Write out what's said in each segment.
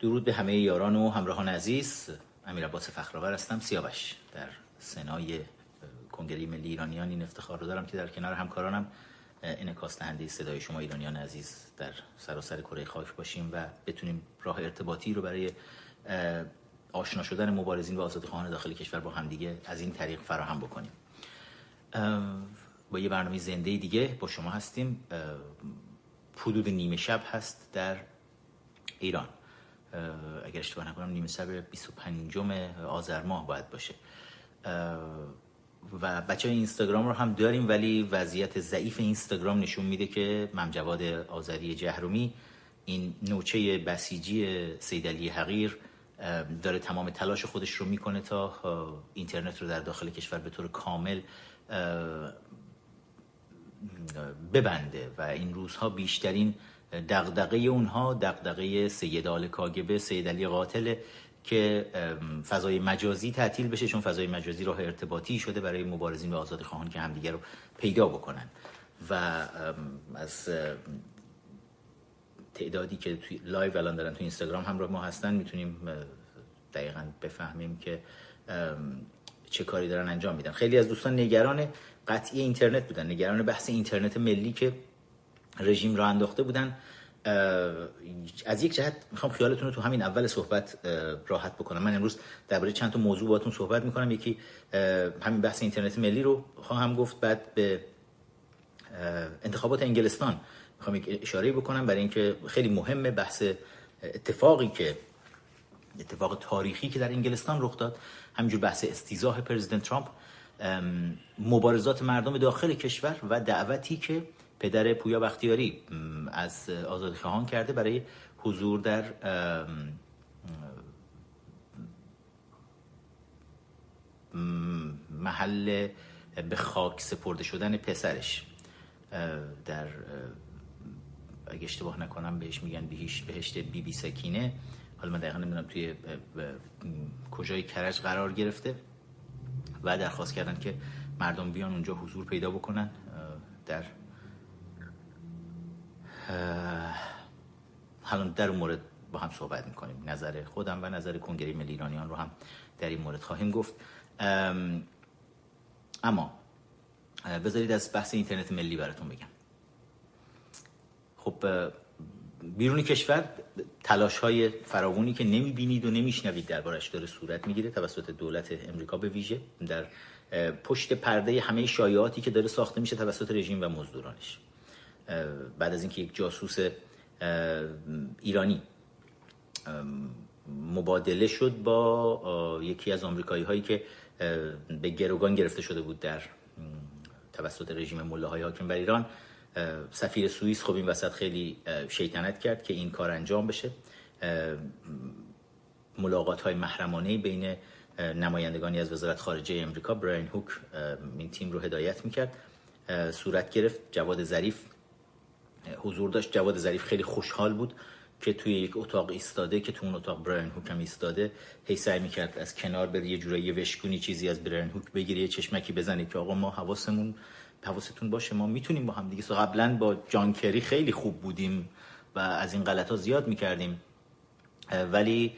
درود به همه یاران و همراهان عزیز. امیر عباس فخرآور هستم سیاوش. در سنای کنگره ملی ایرانیان این افتخار رو دارم که در کنار همکارانم انعکاس دهنده صدای شما ایرانیان عزیز در سراسر کره خاک باشیم و بتونیم راه ارتباطی رو برای آشنا شدن مبارزین و خواهان داخل کشور با همدیگه از این طریق فراهم بکنیم. با یه برنامه زنده دیگه با شما هستیم. حدود نیمه شب هست در ایران. اگر اشتباه نکنم نیمه شب 25 آذر ماه باید باشه. و بچه های اینستاگرام رو هم داریم ولی وضعیت ضعیف اینستاگرام نشون میده که ممجواد آذری جهرومی این نوچه بسیجی سیدلی حقیر داره تمام تلاش خودش رو می‌کنه تا اینترنت رو در داخل کشور به طور کامل ببنده. و این روزها بیشترین دغدغه اونها دغدغه سید آل کاگبه سید علی قاتل که فضای مجازی تعطیل بشه چون فضای مجازی راه ارتباطی شده برای مبارزین و آزادی خواهان که همدیگر رو پیدا بکنن. و از تعدادی که توی live الان دارن تو اینستاگرام همراه ما هستن می‌تونیم دقیقا بفهمیم که چه کاری دارن انجام میدن. خیلی از دوستان نگران قطعی اینترنت بودن نگران بحث اینترنت ملی که رژیم را انداخته بودن از یک جهت می‌خوام خیالتون رو تو همین اول صحبت راحت بکنم. من امروز درباره چند تا موضوع باهاتون صحبت می‌کنم. یکی همین بحث اینترنت ملی رو خواهم گفت بعد به انتخابات انگلستان می‌خوام یک اشاره بکنم برای اینکه خیلی مهمه بحث اتفاقی که اتفاق تاریخی که در انگلستان رخ داد. همینجور بحث استیزاه پرزیدنت ترامپ مبارزات مردم داخل کشور و دعوتی که پدر پویا بختیاری از آزادی خواهان کرده برای حضور در محل به خاک سپرده شدن پسرش. در اگه اشتباه نکنم بهش میگن بهشت بهشت بی بی سکینه. حالا من دقیقا نمی‌دونم توی کجای کرج قرار گرفته و درخواست کردن که مردم بیان اونجا حضور پیدا بکنن در حالا در اون مورد با هم صحبت می‌کنیم نظر خودم و نظر کنگره ملی ایرانیان رو هم در این مورد خواهیم گفت. اما بذارید از بحث اینترنت ملی براتون بگم. خب بیرون کشور تلاش های فراوانی که نمی‌بینید و نمیشنوید دربارش داره صورت می‌گیره توسط دولت امریکا به ویژه در پشت پرده همه شایعاتی که داره ساخته میشه توسط رژیم و مزدورانش. بعد از اینکه یک جاسوس ایرانی مبادله شد با یکی از آمریکایی هایی که به گروگان گرفته شده بود در توسط رژیم ملاهای حاکم بر ایران. سفیر سوئیس خب این وسط خیلی شیطنت کرد که این کار انجام بشه. ملاقات های محرمانه بین نمایندگانی از وزارت خارجه امریکا براین هوک این تیم رو هدایت می‌کرد. صورت گرفت جواد ظریف حضور داشت. جواد ظریف خیلی خوشحال بود که توی یک اتاق ایستاده که تو اون اتاق براین هوک هم ایستاده هی سعی می‌کرد از کنار بره یه جورایی وشکونی چیزی از براین هوک بگیره یه چشمکی بزنه که آقا ما حواسمون حواستون باشه ما می‌تونیم با هم دیگه. قبلا با جان کری خیلی خوب بودیم و از این غلط ها زیاد می‌کردیم. ولی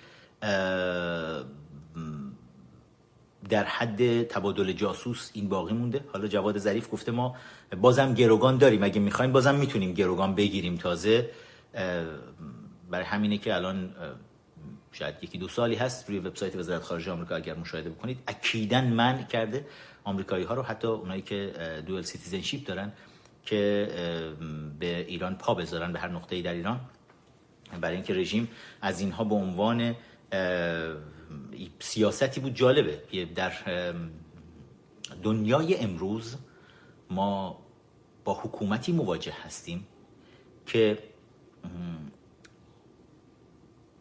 در حد تبادل جاسوس این باقی مونده. حالا جواد ظریف گفته ما بازم گروگان داریم. اگه می‌خوایم بازم می‌تونیم گروگان بگیریم. تازه برای همینه که الان شاید یکی دو سالی هست روی وبسایت وزارت خارجه آمریکا اگر مشاهده بکنید. اکیدن من کرده آمریکایی ها رو حتی اونایی که dual citizenship دارن که به ایران پا بذارن به هر نقطه‌ای در ایران. برای اینکه رژیم از اینها به عنوان سیاستی بود جالبه. در دنیای امروز ما با حکومتی مواجه هستیم که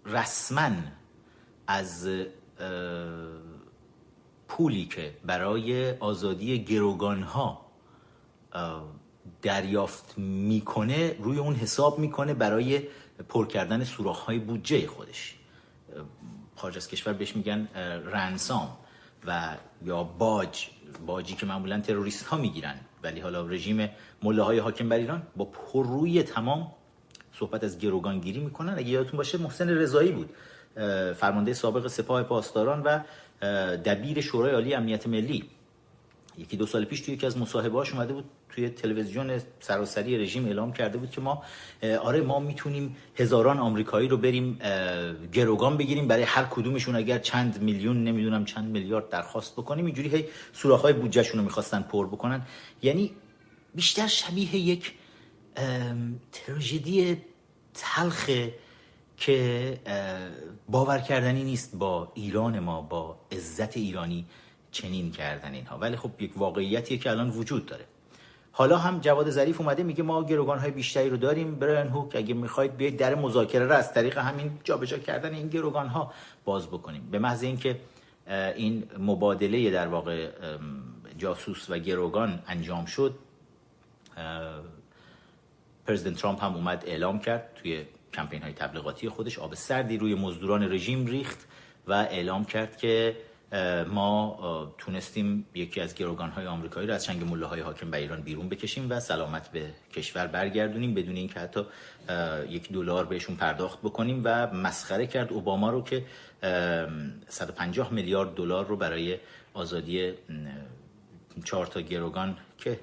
رسما از پولی که برای آزادی گروگان ها دریافت می‌کنه روی اون حساب می‌کنه برای پر کردن سوراخ های بودجه خودش. خارج از کشور بهش میگن رنسام و یا باج. باجی که معمولا تروریست ها می‌گیرن. ولی حالا رژیم مله های حاکم بر ایران با پرروی تمام صحبت از گروگانگیری می‌کنن. اگه یادتون باشه محسن رضایی بود فرمانده سابق سپاه پاسداران و دبیر شورای عالی امنیت ملی. یکی دو سال پیش توی یکی از مصاحبه‌هاش اومده بود توی تلویزیون سراسری رژیم اعلام کرده بود که ما آره ما می‌تونیم هزاران آمریکایی رو بریم گروگان بگیریم برای هر کدومشون اگر چند میلیون نمی‌دونم چند میلیارد درخواست بکنیم اینجوری هی سوراخ‌های بودجهشون رو می‌خواستن پر بکنن. یعنی بیشتر شبیه یک تراژدی تلخه که باور کردنی نیست با ایران ما با عزت ایرانی. چنین کردن اینها. ولی خب یک واقعیتیه که الان وجود داره. حالا هم جواد ظریف اومده میگه ما گروگان های بیشتری رو داریم. برن هوک اگه می‌خواید بیاید در مذاکره رو از طریق همین جابجا کردن این گروگان ها باز بکنیم. به محض اینکه این مبادله در واقع جاسوس و گروگان انجام شد پرزیدنت ترامپ هم اومد اعلام کرد توی کمپین های تبلیغاتی خودش آب سردی روی مزدوران رژیم ریخت و اعلام کرد که ما تونستیم یکی از گروگان های آمریکایی رو از چنگ مله های حاکم بر ایران بیرون بکشیم و سلامت به کشور برگردونیم بدون اینکه حتی یک دلار بهشون پرداخت بکنیم و مسخره کرد اوباما رو که 150 میلیارد دلار رو برای آزادی چهار تا گروگان که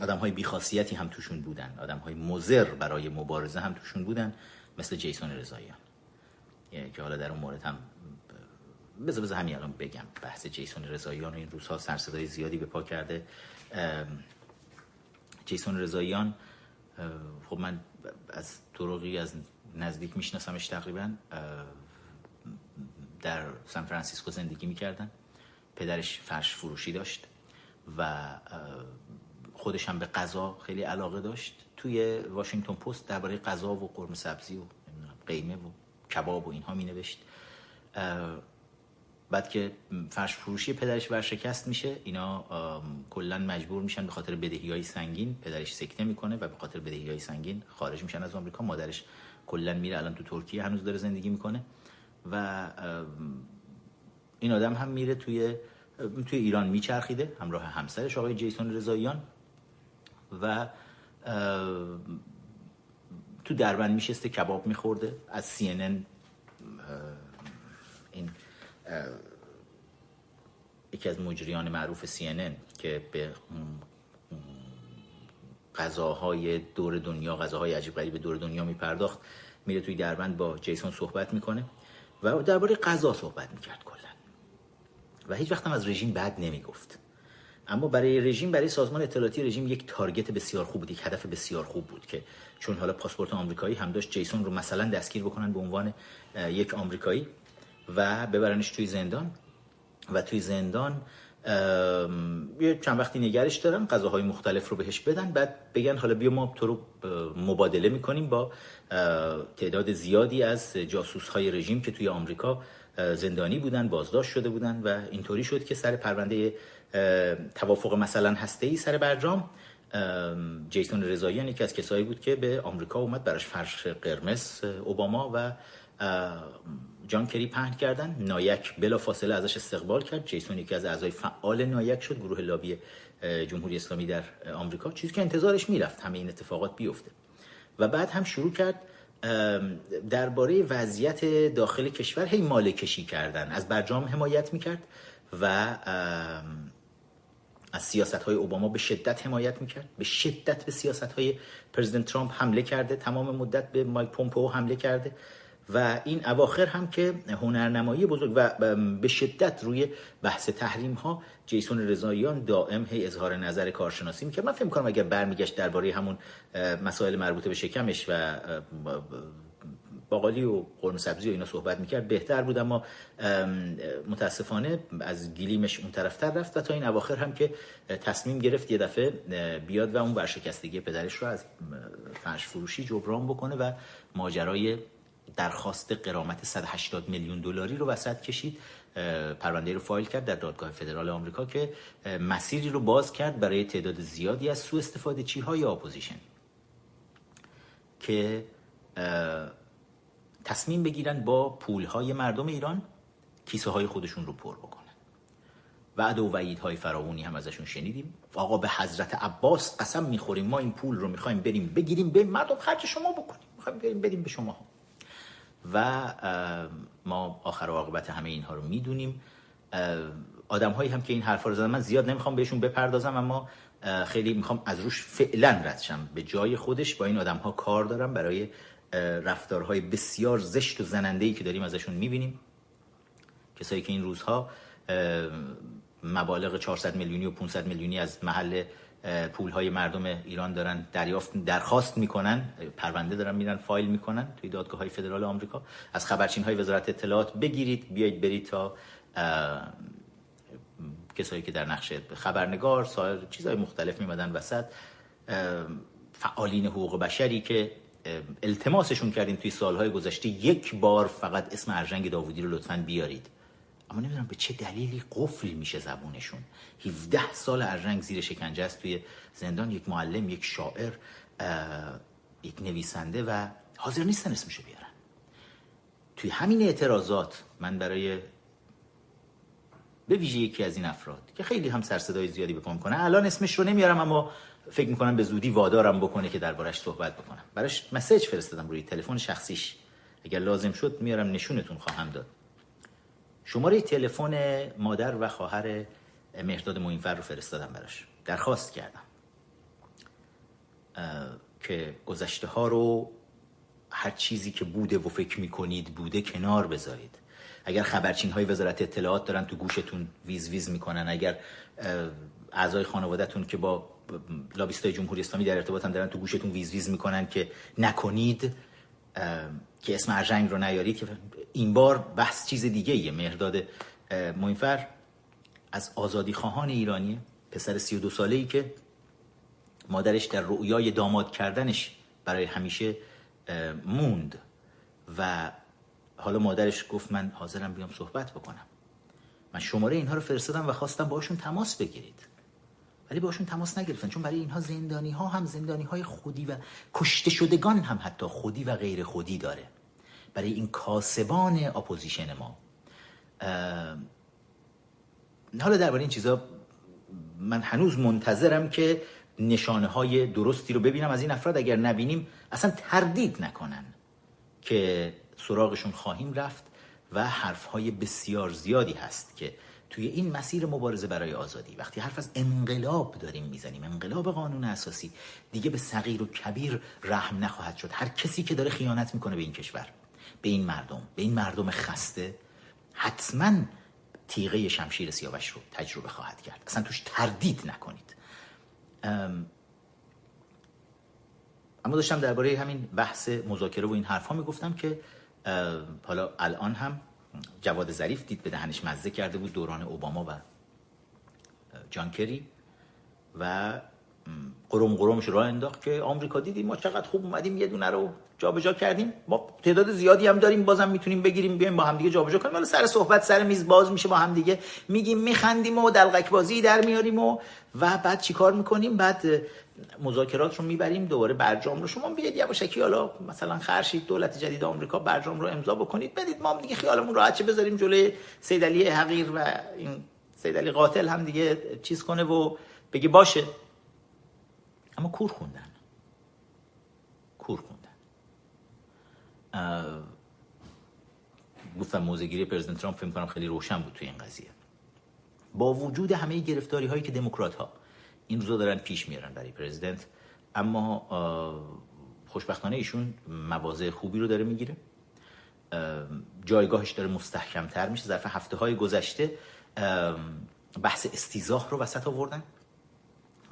آدم های بیخاصیتی هم توشون بودن آدم های مزر برای مبارزه هم توشون بودن مثل جیسون رضاییان که حالا در اون مورد هم بذار بذار همین الان بگم. بحث جیسون رضاییان این روزها سرصدای زیادی به پا کرده. جیسون رضاییان خب من از طرقی از نزدیک میشناسمش تقریبا در سان فرانسیسکو زندگی می‌کردن. پدرش فرش فروشی داشت و خودش هم به غذا خیلی علاقه داشت. توی واشنگتن پست درباره غذا و قرمه سبزی و قیمه و کباب و اینها می نوشت بعد که فرش فروشی پدرش ورشکست میشه اینا کلا مجبور میشن به خاطر بدهی های سنگین پدرش سکته می‌کنه و به خاطر بدهی های سنگین خارج میشن از آمریکا. مادرش کلا میره الان تو ترکیه هنوز داره زندگی می‌کنه و این آدم هم میره توی توی ایران میچرخیده همراه همسرش آقای جیسون رضاییان و تو دربند میشسته کباب میخورده. از سی این یکی از مجریان معروف سی که به غذاهای دور دنیا غذاهای عجیب غریب دور دنیا میپرداخت میره توی دربند با جیسون صحبت می‌کنه و درباره غذا صحبت می‌کرد کلا. و هیچ وقت هم از رژیم بد نمی‌گفت. اما برای رژیم برای سازمان اطلاعاتی رژیم یک تارگت بسیار خوب بود یک هدف بسیار خوب بود که چون حالا پاسپورت آمریکایی هم داشت جیسون رو مثلا دستگیر بکنن به عنوان یک آمریکایی و ببرنش توی زندان و توی زندان یه چند وقتی نگرش دارن غذاهای مختلف رو بهش بدن بعد بگن حالا بیا ما تو رو مبادله می‌کنیم با تعداد زیادی از جاسوس های رژیم که توی آمریکا زندانی بودن بازداشت شده بودن و اینطوری شد که سر پرونده توافق مثلا هسته ای سر برجام. جیسون رضاییان یکی از کسایی بود که به آمریکا اومد براش فرش قرمز اوباما و جان کری پهن کردن. نایک بلا فاصله ازش استقبال کرد. جیسون یکی از اعضای فعال نایک شد گروه لابی جمهوری اسلامی در آمریکا. چیزی که انتظارش می‌رفت همه این اتفاقات بیفته. و بعد هم شروع کرد درباره وضعیت داخل کشور هی مال کشی کردن. از برجام حمایت می‌کرد و از سیاست های اوباما به شدت حمایت می‌کرد. به شدت به سیاست های پرزیدنت ترامپ حمله کرده. تمام مدت به مایک پومپو حمله کرده. و این اواخر هم که هنرنمایی بزرگ و به شدت روی بحث تحریم ها جیسون رضاییان دائم هی اظهار نظر کارشناسی می‌کرد. من فکر می‌کنم اگر برمیگشت درباره همون مسائل مربوطه به شکمش و باقالی و قرمه سبزی و اینا صحبت می‌کرد بهتر بود. اما متاسفانه از گلیمش اون طرفتر رفت و تا این اواخر هم که تصمیم گرفت یه دفعه بیاد و اون ورشکستگی پدرش رو از فرش فروشی جبران بکنه و ماجرای درخواست غرامت 180 میلیون دلاری رو وسط کشید. پرونده رو فایل کرد در دادگاه فدرال آمریکا که مسیری رو باز کرد برای تعداد زیادی از سوء استفاده چی های اپوزیشن که تصمیم بگیرن با پول های مردم ایران کیسه های خودشون رو پر بکنن. وعد و وعیدهای فراوانی هم ازشون شنیدیم. آقا به حضرت عباس قسم می‌خوریم ما این پول رو می‌خوایم بریم بگیریم به مردم خرج شما بکنیم. می‌خوایم بریم بدیم به شما و ما آخر عاقبت همه اینها رو می‌دونیم. آدم هایی هم که این حرفا رو زدن من زیاد نمی‌خوام بهشون بپردازم اما خیلی می‌خوام از روش فعلا رد شم. به جای خودش با این آدم ها کار دارم برای رفتارهای بسیار زشت و زننده که داریم ازشون می‌بینیم. کسایی که این روزها مبالغ 400 میلیونی و 500 میلیونی از محل پول های مردم ایران دارن دریافت درخواست می‌کنن. پرونده دارن میرن فایل می‌کنن توی دادگاه های فدرال آمریکا. از خبرچین های وزارت اطلاعات بگیرید بیایید برید تا کسایی که در نقش خبرنگار سایر چیزهای مختلف میمدن وسط. فعالین حقوق بشری که التماسشون کردیم توی سالهای گذشته یک بار فقط اسم ارجنگ داوودی رو لطفا بیارید. اما نمی‌دونم به چه دلیلی قفل میشه زبونشون. 17 سال ارجنگ زیر شکنجه است توی زندان یک معلم یک شاعر یک نویسنده و حاضر نیستن اسمشو بیارن. توی همین اعتراضات من برای به ویژه یکی از این افراد که خیلی هم سرصدای زیادی به کنه الان اسمش رو نمیارم اما فکر می‌کنم به زودی وادارم بکنه که دربارش صحبت بکنم. براش مسیج فرستادم روی تلفن شخصیش. اگر لازم شد میارم نشونتون خواهم داد. شماره تلفن مادر و خواهر مهرداد معین‌فر رو فرستادم براش. درخواست کردم. که گذشته ها رو هر چیزی که بوده و فکر می‌کنید بوده کنار بذارید. اگر خبرچین های وزارت اطلاعات دارن تو گوشتون ویز ویز می‌کنن اگر اعضای خانوادهتون که با لابیستای جمهوری اسلامی در ارتباطن دارن تو گوشتون ویز ویز می‌کنن که نکنید که اسم ارژنگ رو نیارید که این بار بحث چیز دیگه ایه مهرداد موینفر از آزادی خواهان ایرانی پسر 32 ساله ای که مادرش در رؤیای داماد کردنش برای همیشه موند و حالا مادرش گفت من حاضرم بیام صحبت بکنم. من شماره اینها رو فرستادم و خواستم باشون تماس بگیرید. ولی باشون تماس نگرفتن چون برای اینها زندانی ها هم زندانی های خودی و کشته شدگان هم حتی خودی و غیر خودی داره. برای این کاسبان اپوزیشن ما. حالا درباره این چیزا من هنوز منتظرم که نشانه های درستی رو ببینم. از این افراد اگر نبینیم اصلا تردید نکنن که سراغشون خواهیم رفت و حرفهای بسیار زیادی هست که توی این مسیر مبارزه برای آزادی. وقتی حرف از انقلاب داریم می‌زنیم. انقلاب قانون اساسی. دیگه به صغیر و کبیر رحم نخواهد شد. هر کسی که داره خیانت می‌کنه به این کشور به این مردم به این مردم خسته حتما تیغه شمشیر سیاوش رو تجربه خواهد کرد. اصلا توش تردید نکنید. اما داشتم درباره همین بحث مذاکره و این حرف ها می‌گفتم که حالا الان هم جواد ظریف دید به دهنش مزه کرده بود دوران اوباما و جان کری و قرم قرمش راه انداخت که آمریکا دیدیم ما چقدر خوب اومدیم یه دونه رو جابجا کردیم. ما تعداد زیادی هم داریم بازم می‌تونیم بگیریم بیایم با هم دیگه جابجا کنیم. حالا سر صحبت سر میز باز میشه با هم دیگه میگیم میخندیم و دلقک بازی در میاریم و و بعد چیکار می‌کنیم؟ بعد مذاکرات رو می‌بریم دوباره برجام رو. شما بیاید یواشکی حالا مثلا خرشید دولت جدید آمریکا برجام رو امضا بکنید. بدید ما دیگه خیالمون راحت چه بذاریم جلوی سید علی حقیر و این سید علی قاتل هم دیگه چیز کنه و بگی باشه. اما کور خوندن. کور خوندن. گفتم موزگیری پرزیدنت ترامپ فکر کنم خیلی روشن بود توی این قضیه. با وجود همه گرفتاری هایی که دموکرات ها این روزا دارن پیش میارن برای پرزیدنت اما خوشبختانه ایشون مواضع خوبی رو داره می‌گیره. جایگاهش داره مستحکمتر میشه. ظرف هفته های گذشته بحث استیزاه رو وسط آوردن.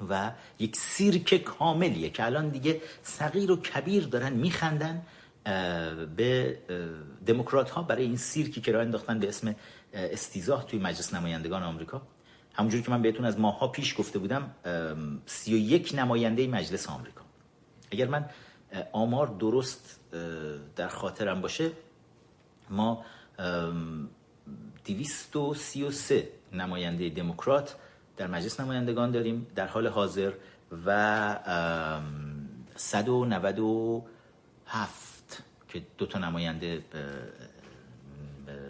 و یک سیرک کاملیه که الان دیگه صغیر و کبیر دارن میخندن به دموکرات ها برای این سیرکی که راه انداختن به اسم استیزاه توی مجلس نمایندگان آمریکا. همونجوری که من بهتون از ماها پیش گفته بودم سی و یک نماینده مجلس آمریکا. اگر من آمار درست در خاطرم باشه ما دیویست و سی و سه نماینده دموکرات در مجلس نمایندگان داریم در حال حاضر و صد و نود و هفت که دو تا نماینده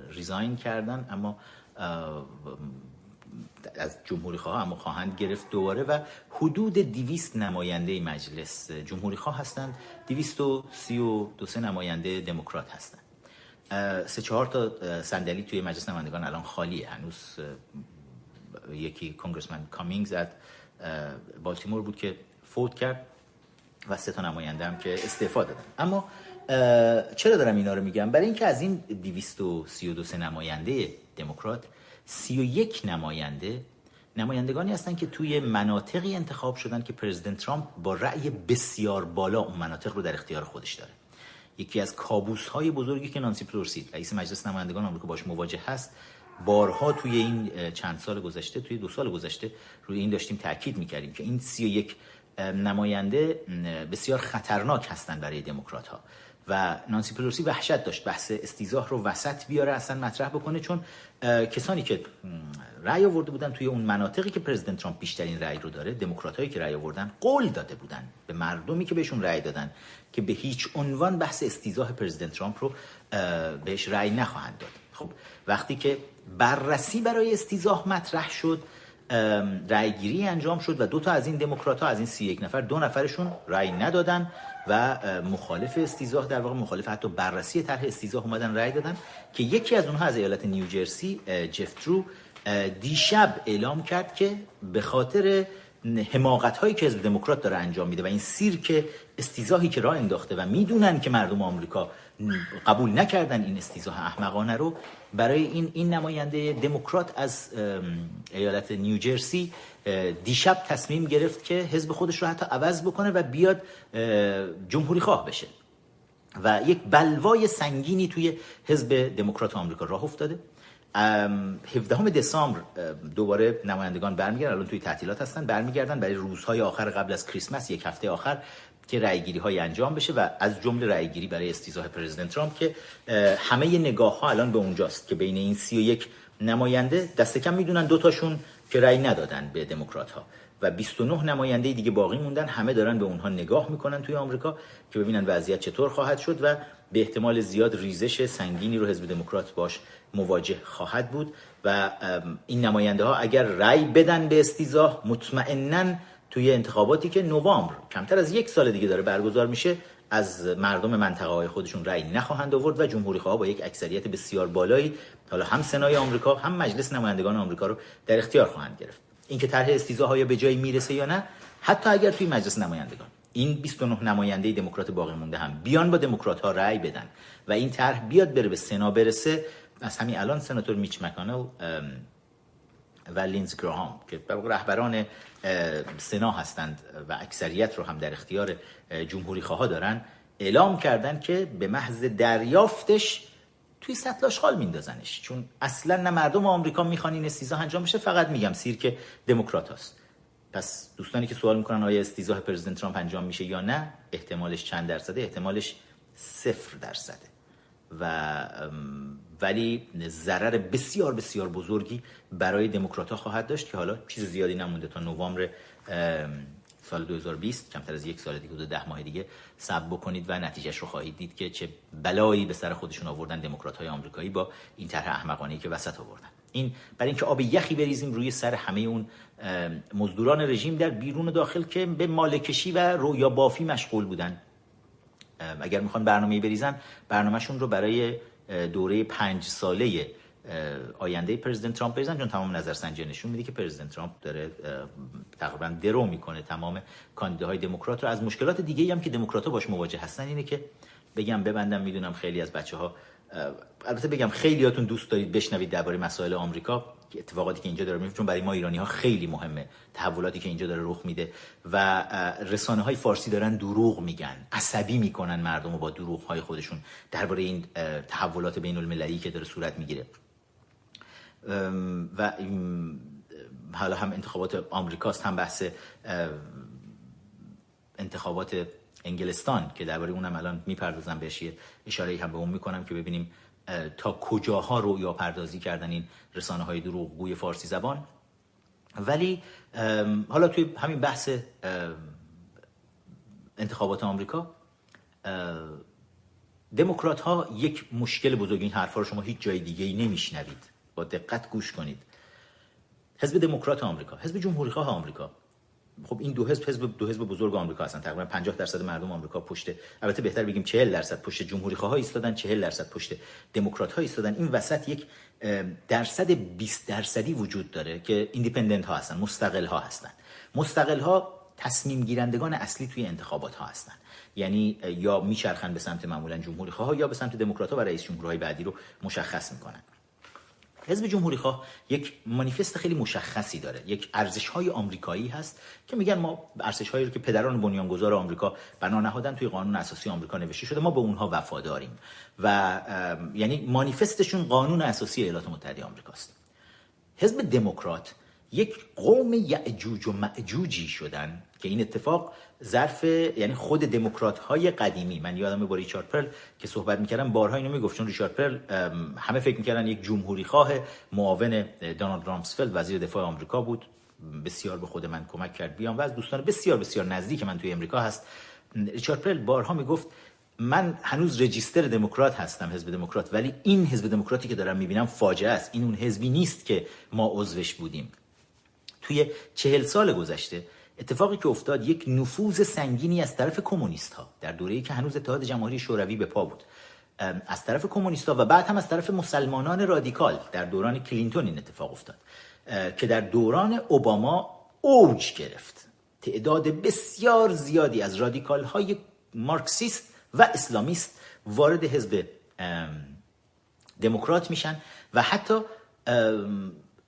ریزاین کردن اما از جمهوری خواه اما خواهند گرفت دوباره و حدود دیویست نماینده مجلس جمهوری خواه هستند. دیویست و سی و دو سه نماینده دموکرات هستند. سه چهار تا صندلی توی مجلس نمایندگان الان خالیه هنوز یکی کنگرسمن کامینگز از بالتیمور بود که فوت کرد و سه تا نماینده هم که استعفا دادن. اما چرا دارم اینا رو میگم؟ برای اینکه از این 232 نماینده دموکرات 31 نماینده نمایندگانی هستن که توی مناطقی انتخاب شدن که پرزیدنت ترامپ با رأی بسیار بالا اون مناطق رو در اختیار خودش داره. یکی از کابوس های بزرگی که نانسی پلورسی رئیس مجلس نمایندگان آمریکا باش مواجه هست بارها توی این چند سال گذشته توی دو سال گذشته روی این داشتیم تاکید می‌کردیم که این 31 نماینده بسیار خطرناک هستند برای دموکرات ها و نانسی پلورسی وحشت داشت بحث استیزاه رو وسط بیاره اصلا مطرح بکنه چون کسانی که رأی آورده بودن توی اون مناطقی که پرزیدنت ترامپ بیشترین رأی رو داره دموکراتایی که رأی آوردن قول داده بودن به مردمی که بهشون رأی دادن که به هیچ عنوان بحث استیزاه پرزیدنت ترامپ رو بهش رأی نخواهند داد. خب وقتی که بررسی برای استیزاه مطرح شد. رأیگیری انجام شد و دو تا از این دموکرات ها از این سی یک نفر دو نفرشون رأی ندادن و مخالف استیزاه در واقع مخالف حتی بررسی طرح استیزاه اومدن رأی دادن که یکی از اونها از ایالت نیوجرسی جفترو دیشب اعلام کرد که به خاطر حماقت هایی که حزب دموکرات داره انجام میده و این سیر که استیزاهی که راه انداخته و می‌دونن که مردم آمریکا قبول نکردن این استیزاه احمقانه رو برای این این نماینده دموکرات از ایالت نیوجرسی دیشب تصمیم گرفت که حزب خودش رو حتی عوض بکنه و بیاد جمهوری خواه بشه. و یک بلوای سنگینی توی حزب دموکرات آمریکا راه افتاده. 17 دسامبر دوباره نمایندگان برمیگردن الان توی تعطیلات هستن برمیگردن برای روزهای آخر قبل از کریسمس یک هفته آخر. که رأیگیری های انجام بشه و از جمله رأیگیری برای استیزاه پرزیدنت ترامپ که همه نگاه ها الان به اونجاست که بین این 31 نماینده دست کم می‌دونن دوتاشون که رأی ندادن به دموکرات ها و 29 نماینده دیگه باقی موندن همه دارن به اونها نگاه می‌کنن توی آمریکا که ببینن وضعیت چطور خواهد شد و به احتمال زیاد ریزش سنگینی رو حزب دموکرات باش مواجه خواهد بود. و این نماینده ها اگر رأی بدن به استیزاه مطمئنا توی انتخاباتی که نوامبر کمتر از یک سال دیگه داره برگزار میشه از مردم منطقه های خودشون رأی نخواهند آورد و جمهوری خواه با یک اکثریت بسیار بالایی حالا هم سنای آمریکا هم مجلس نمایندگان آمریکا رو در اختیار خواهند گرفت. اینکه طرح استیزاهای به جای می‌رسه یا نه حتی اگر توی مجلس نمایندگان. این 29 نماینده دموکرات باقی مونده هم. بیان با دموکرات ها رأی بدن و این طرح بیاد بره به سنا برسه. از همین الان سناتور میچ مکانل و لینز گراهام که رهبران سنا هستند و اکثریت رو هم در اختیار جمهوری خواه دارن اعلام کردن که به محض دریافتش توی سطل آشغال میندازنش. چون اصلا نه مردم آمریکا می‌خوان این استیزا انجام بشه فقط میگم سیر که دموکرات هست. پس دوستانی که سوال می‌کنن آیا استیزاه پرزیدنت ترامپ انجام میشه یا نه احتمالش چند درصده؟ احتمالش صفر درصده. و ولی ضرر بسیار بسیار بزرگی برای دموکرات خواهد داشت که حالا چیز زیادی نمونده تا نوامبر سال 2020 کمتر از یک سال دیگه ده ماه دیگه صبر بکنید و نتیجهش رو خواهید دید که چه بلایی به سر خودشون آوردن دموکرات های آمریکایی با این طرح احمقانه که وسط آوردن. این برای اینکه آب یخی بریزیم روی سر همه اون مزدوران رژیم در بیرون و داخل که به مالکشی و رویا بافی مشغول بودن. اگر می‌خوان برنامه بریزن برنامهشون رو برای دوره پنج ساله آینده پرزیدنت ترامپ بریزن چون تمام نظرسنجی نشون میده که پرزیدنت ترامپ داره تقریبا درو می‌کنه تمام کاندیداهای دموکرات رو. از مشکلات دیگه هم که دموکرات باش مواجه هستن اینه که بگم ببندم می‌دونم خیلی از بچه ها البته بگم خیلیاتون دوست دارید بشنوید درباره مسائل آمریکا. اتفاقاتی که اینجا داره میفته چون برای ما ایرانی ها خیلی مهمه تحولاتی که اینجا داره رخ میده و رسانه های فارسی دارن دروغ میگن عصبی می‌کنن مردم رو با دروغ های خودشون درباره این تحولات بین المللی که داره صورت می‌گیره. و حالا هم انتخابات آمریکاست هم بحث انتخابات انگلستان که درباره اونم الان می‌پردازم بهش اشاره هم به اون می‌کنم که ببینیم تا کجاها رویا پردازی کردن این رسانه های دروغگوی فارسی زبان. ولی حالا توی همین بحث انتخابات آمریکا دموکرات ها یک مشکل بزرگ این حرفا رو شما هیچ جای دیگه ای نمیشنوید. با دقت گوش کنید. حزب دموکرات آمریکا حزب جمهوری آمریکا خب این دو حزب حزب دو حزب بزرگ آمریکا هستن. تقریبا 50 درصد مردم آمریکا پشت البته بهتر بگیم 40 درصد پشت جمهوری خواه ایستادن 40 درصد پشت دموکرات ها ایستادن. این وسط یک درصد 20 درصدی وجود داره که ایندیپندنت ها هستن مستقل ها هستن. مستقل ها تصمیم گیرندگان اصلی توی انتخابات ها هستن. یعنی یا میچرخن به سمت معمولا جمهوری خواه یا به سمت دموکرات ها و رئیس جمهورهای بعدی رو مشخص می‌کنن. حزب جمهوری خواه یک مانیفست خیلی مشخصی داره. یک ارزش های آمریکایی هست که میگن ما ارزش هایی رو که پدران بنیانگذار آمریکا بنا نهادن توی قانون اساسی آمریکا نوشته شده ما به اونها وفاداریم و یعنی مانیفستشون قانون اساسی ایالات متحده آمریکاست. حزب دموکرات یک قوم یعجوج و معجوجی شدن که این اتفاق ظرف یعنی خود دموکرات های قدیمی من یادم با ریچارد پرل که صحبت می‌کردم بارها اینو می‌گفت. چون ریچارد پرل همه فکر می‌کردن یک جمهوری خواه معاون دونالد رامسفلد وزیر دفاع آمریکا بود. بسیار به خود من کمک کرد. بیام و از دوستان بسیار بسیار نزدیک من توی امریکا هست. ریچارد پرل بارها می‌گفت من هنوز رجیستر دموکرات هستم حزب دموکرات ولی این حزب دموکراتی که دارم می‌بینم فاجعه است. این اون حزبی نیست که ما عضوش بودیم. توی چهل سال گذشته اتفاقی که افتاد یک نفوذ سنگینی از طرف کمونیست ها در دوره‌ای که هنوز اتحاد جماهری شوروی به پا بود. از طرف کمونیست و بعد هم از طرف مسلمانان رادیکال در دوران کلینتون این اتفاق افتاد. که در دوران اوباما اوج گرفت. تعداد بسیار زیادی از رادیکال های مارکسیست و اسلامیست وارد حزب دموکرات میشن و حتی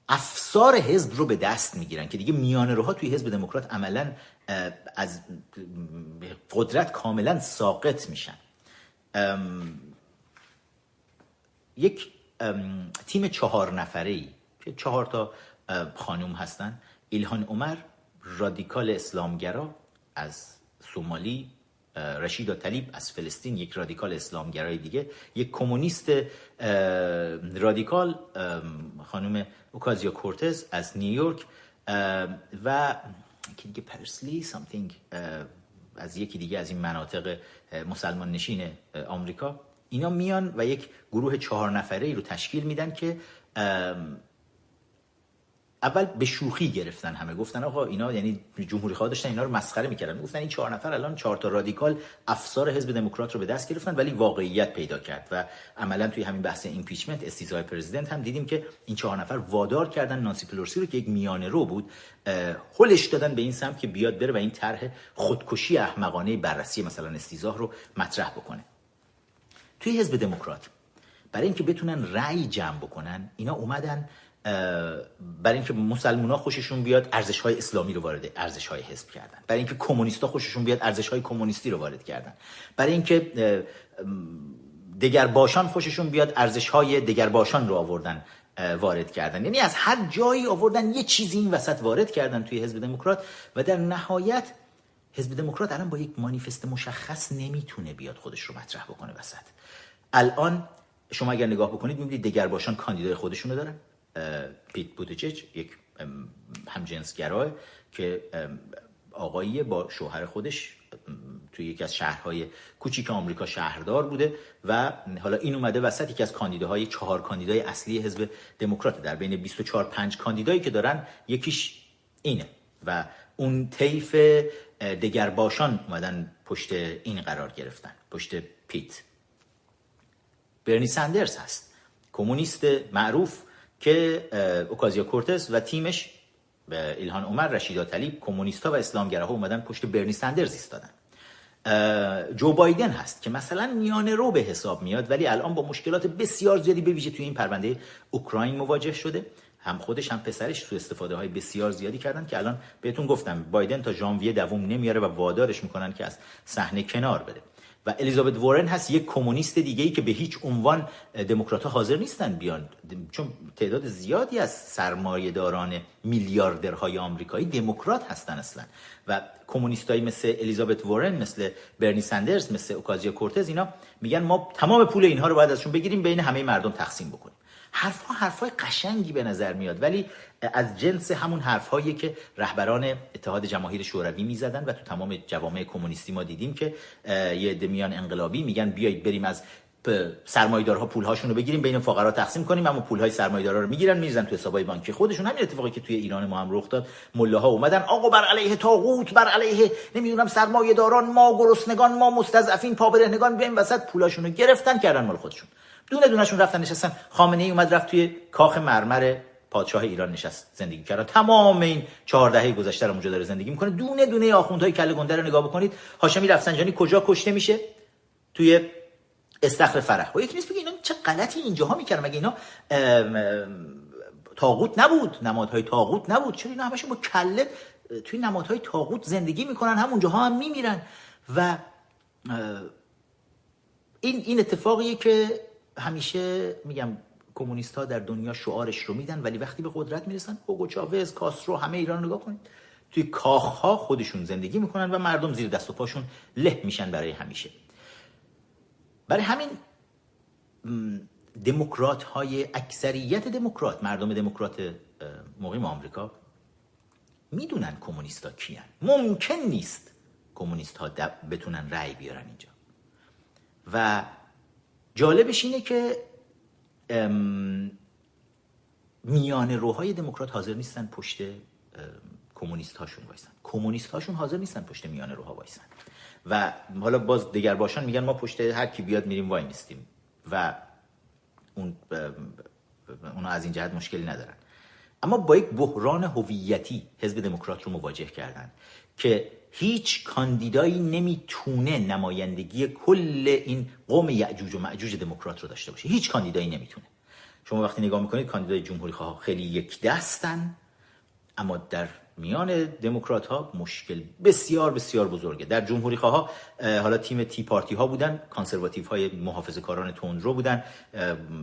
افسار حزب رو به دست می‌گیرن که دیگه میانه روها توی حزب دموکرات عملا از قدرت کاملا ساقط میشن. یک تیم چهار نفره ای که چهار تا خانوم هستن. ایلهان عمر رادیکال اسلامگرا از سومالی رشیده طلیب از فلسطین یک رادیکال اسلامگرای دیگه یک کمونیست رادیکال خانم اوکاسیو کورتز از نیویورک و دیگه پرسلی something از یکی دیگه از این مناطق مسلمان نشین آمریکا. اینا میان و یک گروه چهار نفره ای رو تشکیل میدن که اول به شوخی گرفتن همه. گفتن آقا اینا یعنی جمهوری خواه داشتن اینا رو مسخره می‌کردن. گفتن این چهار نفر الان چهار تا رادیکال افسار حزب دموکرات رو به دست گرفتن ولی واقعیت پیدا کرد و عملا توی همین بحث impeachment استیضاح پرزیدنت هم دیدیم که این چهار نفر وادار کردن نانسی پلوسی رو که یک میانه رو بود هلش دادن به این سمت که بیاد بره و این طرح خودکشی احمقانه بررسی مثلا استیزاه رو مطرح بکنه. توی حزب دموکرات برای اینکه بتونن رأی جمع بکنن اینا اومدن برای اینکه مسلمونا خوششون بیاد ارزش های اسلامی رو وارد ارزش های حزب کردن. برای اینکه کمونیستا خوششون بیاد ارزش های کمونیستی رو وارد کردن. برای اینکه دگر باشان خوششون بیاد ارزش های دگر باشان رو آوردن وارد کردن. یعنی از هر جایی آوردن یه چیزی این وسط وارد کردن توی حزب دموکرات و در نهایت حزب دموکرات الان با یک مانیفست مشخص نمی‌تونه بیاد خودش رو مطرح بکنه وسط. الان شما اگر نگاه بکنید می‌بینید دگر باشان کاندیدای خودشونو دارن. پیت بودجج یک همجنسگراه که آقایی با شوهر خودش توی یکی از شهرهای کوچیک آمریکا شهردار بوده و حالا این اومده وسط یکی از کاندیداهای چهار کاندیدای اصلی حزب دموکرات در بین 24 5 کاندیدایی که دارن یکیش اینه و اون طیف دگرباشان اومدن پشت این قرار گرفتن پشت پیت. برنی سندرز هست کمونیست معروف که اوکازیا کورتز و تیمش به ایلهان عمر رشیدا طلیب کمونیستا و اسلامگراها اومدن پشت برنی سندرز ایستادن. جو بایدن هست که مثلا میانه رو به حساب میاد ولی الان با مشکلات بسیار زیادی به ویژه توی این پرونده اوکراین مواجه شده. هم خودش هم پسرش تو استفاده های بسیار زیادی کردن که الان بهتون گفتم بایدن تا ژانویه دوم نمیاره و وادارش می‌کنن که از صحنه کنار بره. و الیزابت وارن هست یک کمونیست دیگه ای که به هیچ عنوان دموکرات حاضر نیستن بیان. چون تعداد زیادی از سرمایه داران میلیاردرهای آمریکایی دموکرات هستن اصلا. و کمونیستایی مثل الیزابت وارن مثل برنی سندرز مثل اوکازیا کورتز اینا میگن ما تمام پول اینها رو باید ازشون بگیریم بین همه مردم تقسیم بکنیم. حرفها حرفهای قشنگی به نظر میاد. ولی از جنس همون حرفهایی که رهبران اتحاد جماهیر شوروی می‌زدن و تو تمام جوامع کمونیستی ما دیدیم که یه دمیان انقلابی میگن بیایید بریم از سرمایه‌دارها پولهاشون رو بگیریم بین فقرا تقسیم کنیم اما پولهای سرمایه‌دارا رو می‌گیرن میریزن تو حسابای بانکی خودشون. همین اتفاقی که توی ایران ما هم رخ داد ملاها اومدن آقا بر علیه طاغوت بر علیه نمی‌دونم سرمایه‌داران ما گرسنگان ما مستضعفین پابرهنگان بیایم وسط پولاشون رو گرفتن کردن مال خودشون. دونه دونهشون رفتن نشستن. خامنه ای اومد رفت توی کاخ مرمر پادشاه ایران نشست زندگی کرد. تمام این چهار دهه گذشته رو اونجا داره زندگی می‌کنه. دونه دونه آخوندهای کله گنده رو نگاه بکنید. هاشمی رفسنجانی کجا کشته میشه؟ توی استخر فرح. و یکی نیست بگه اینا چه غلطی اینجاها می‌کردن؟ مگه اینا تاغوت نبود؟ نمادهای تاغوت نبود؟ چرا اینا همشون با کله توی نمادهای تاغوت زندگی می‌کنن؟ همونجاها هم میمیرن. و این این اتفاقیه که همیشه میگم کمونیست ها در دنیا شعارش رو میدن ولی وقتی به قدرت می‌رسن اوگو چاوز کاسترو همه ایران نگاه کنید. توی کاخ ها خودشون زندگی می‌کنن و مردم زیر دست و پاشون له میشن برای همیشه. برای همین دموکرات های اکثریت دموکرات مردم دموکرات مقیم آمریکا می‌دونن کمونیستا کیان. ممکن نیست کمونیست ها بتونن رأی بیارن اینجا. و جالبش اینه که میان روهای دموکرات حاضر نیستن پشت کمونیست هاشون وایسن. کمونیست هاشون حاضر نیستن پشت میان روها وایسن. و حالا باز دیگر باشن میگن ما پشت هر کی بیاد میریم وای نیستیم و اون اونا از این جهت مشکلی ندارن. اما با یک بحران هویتی حزب دموکرات رو مواجه کردن که هیچ کاندیدایی نمی‌تونه نمایندگی کل این قوم یعجوج و معجوج دموکرات رو داشته باشه. هیچ کاندیدایی نمی‌تونه. شما وقتی نگاه می‌کنید کاندیدای جمهوری خواه خیلی یک دستن اما در میان دموکرات ها مشکل بسیار بسیار بزرگه. در جمهوری خواه حالا تیم Tea Party ها بودن conservative های محافظه کاران تندرو بودن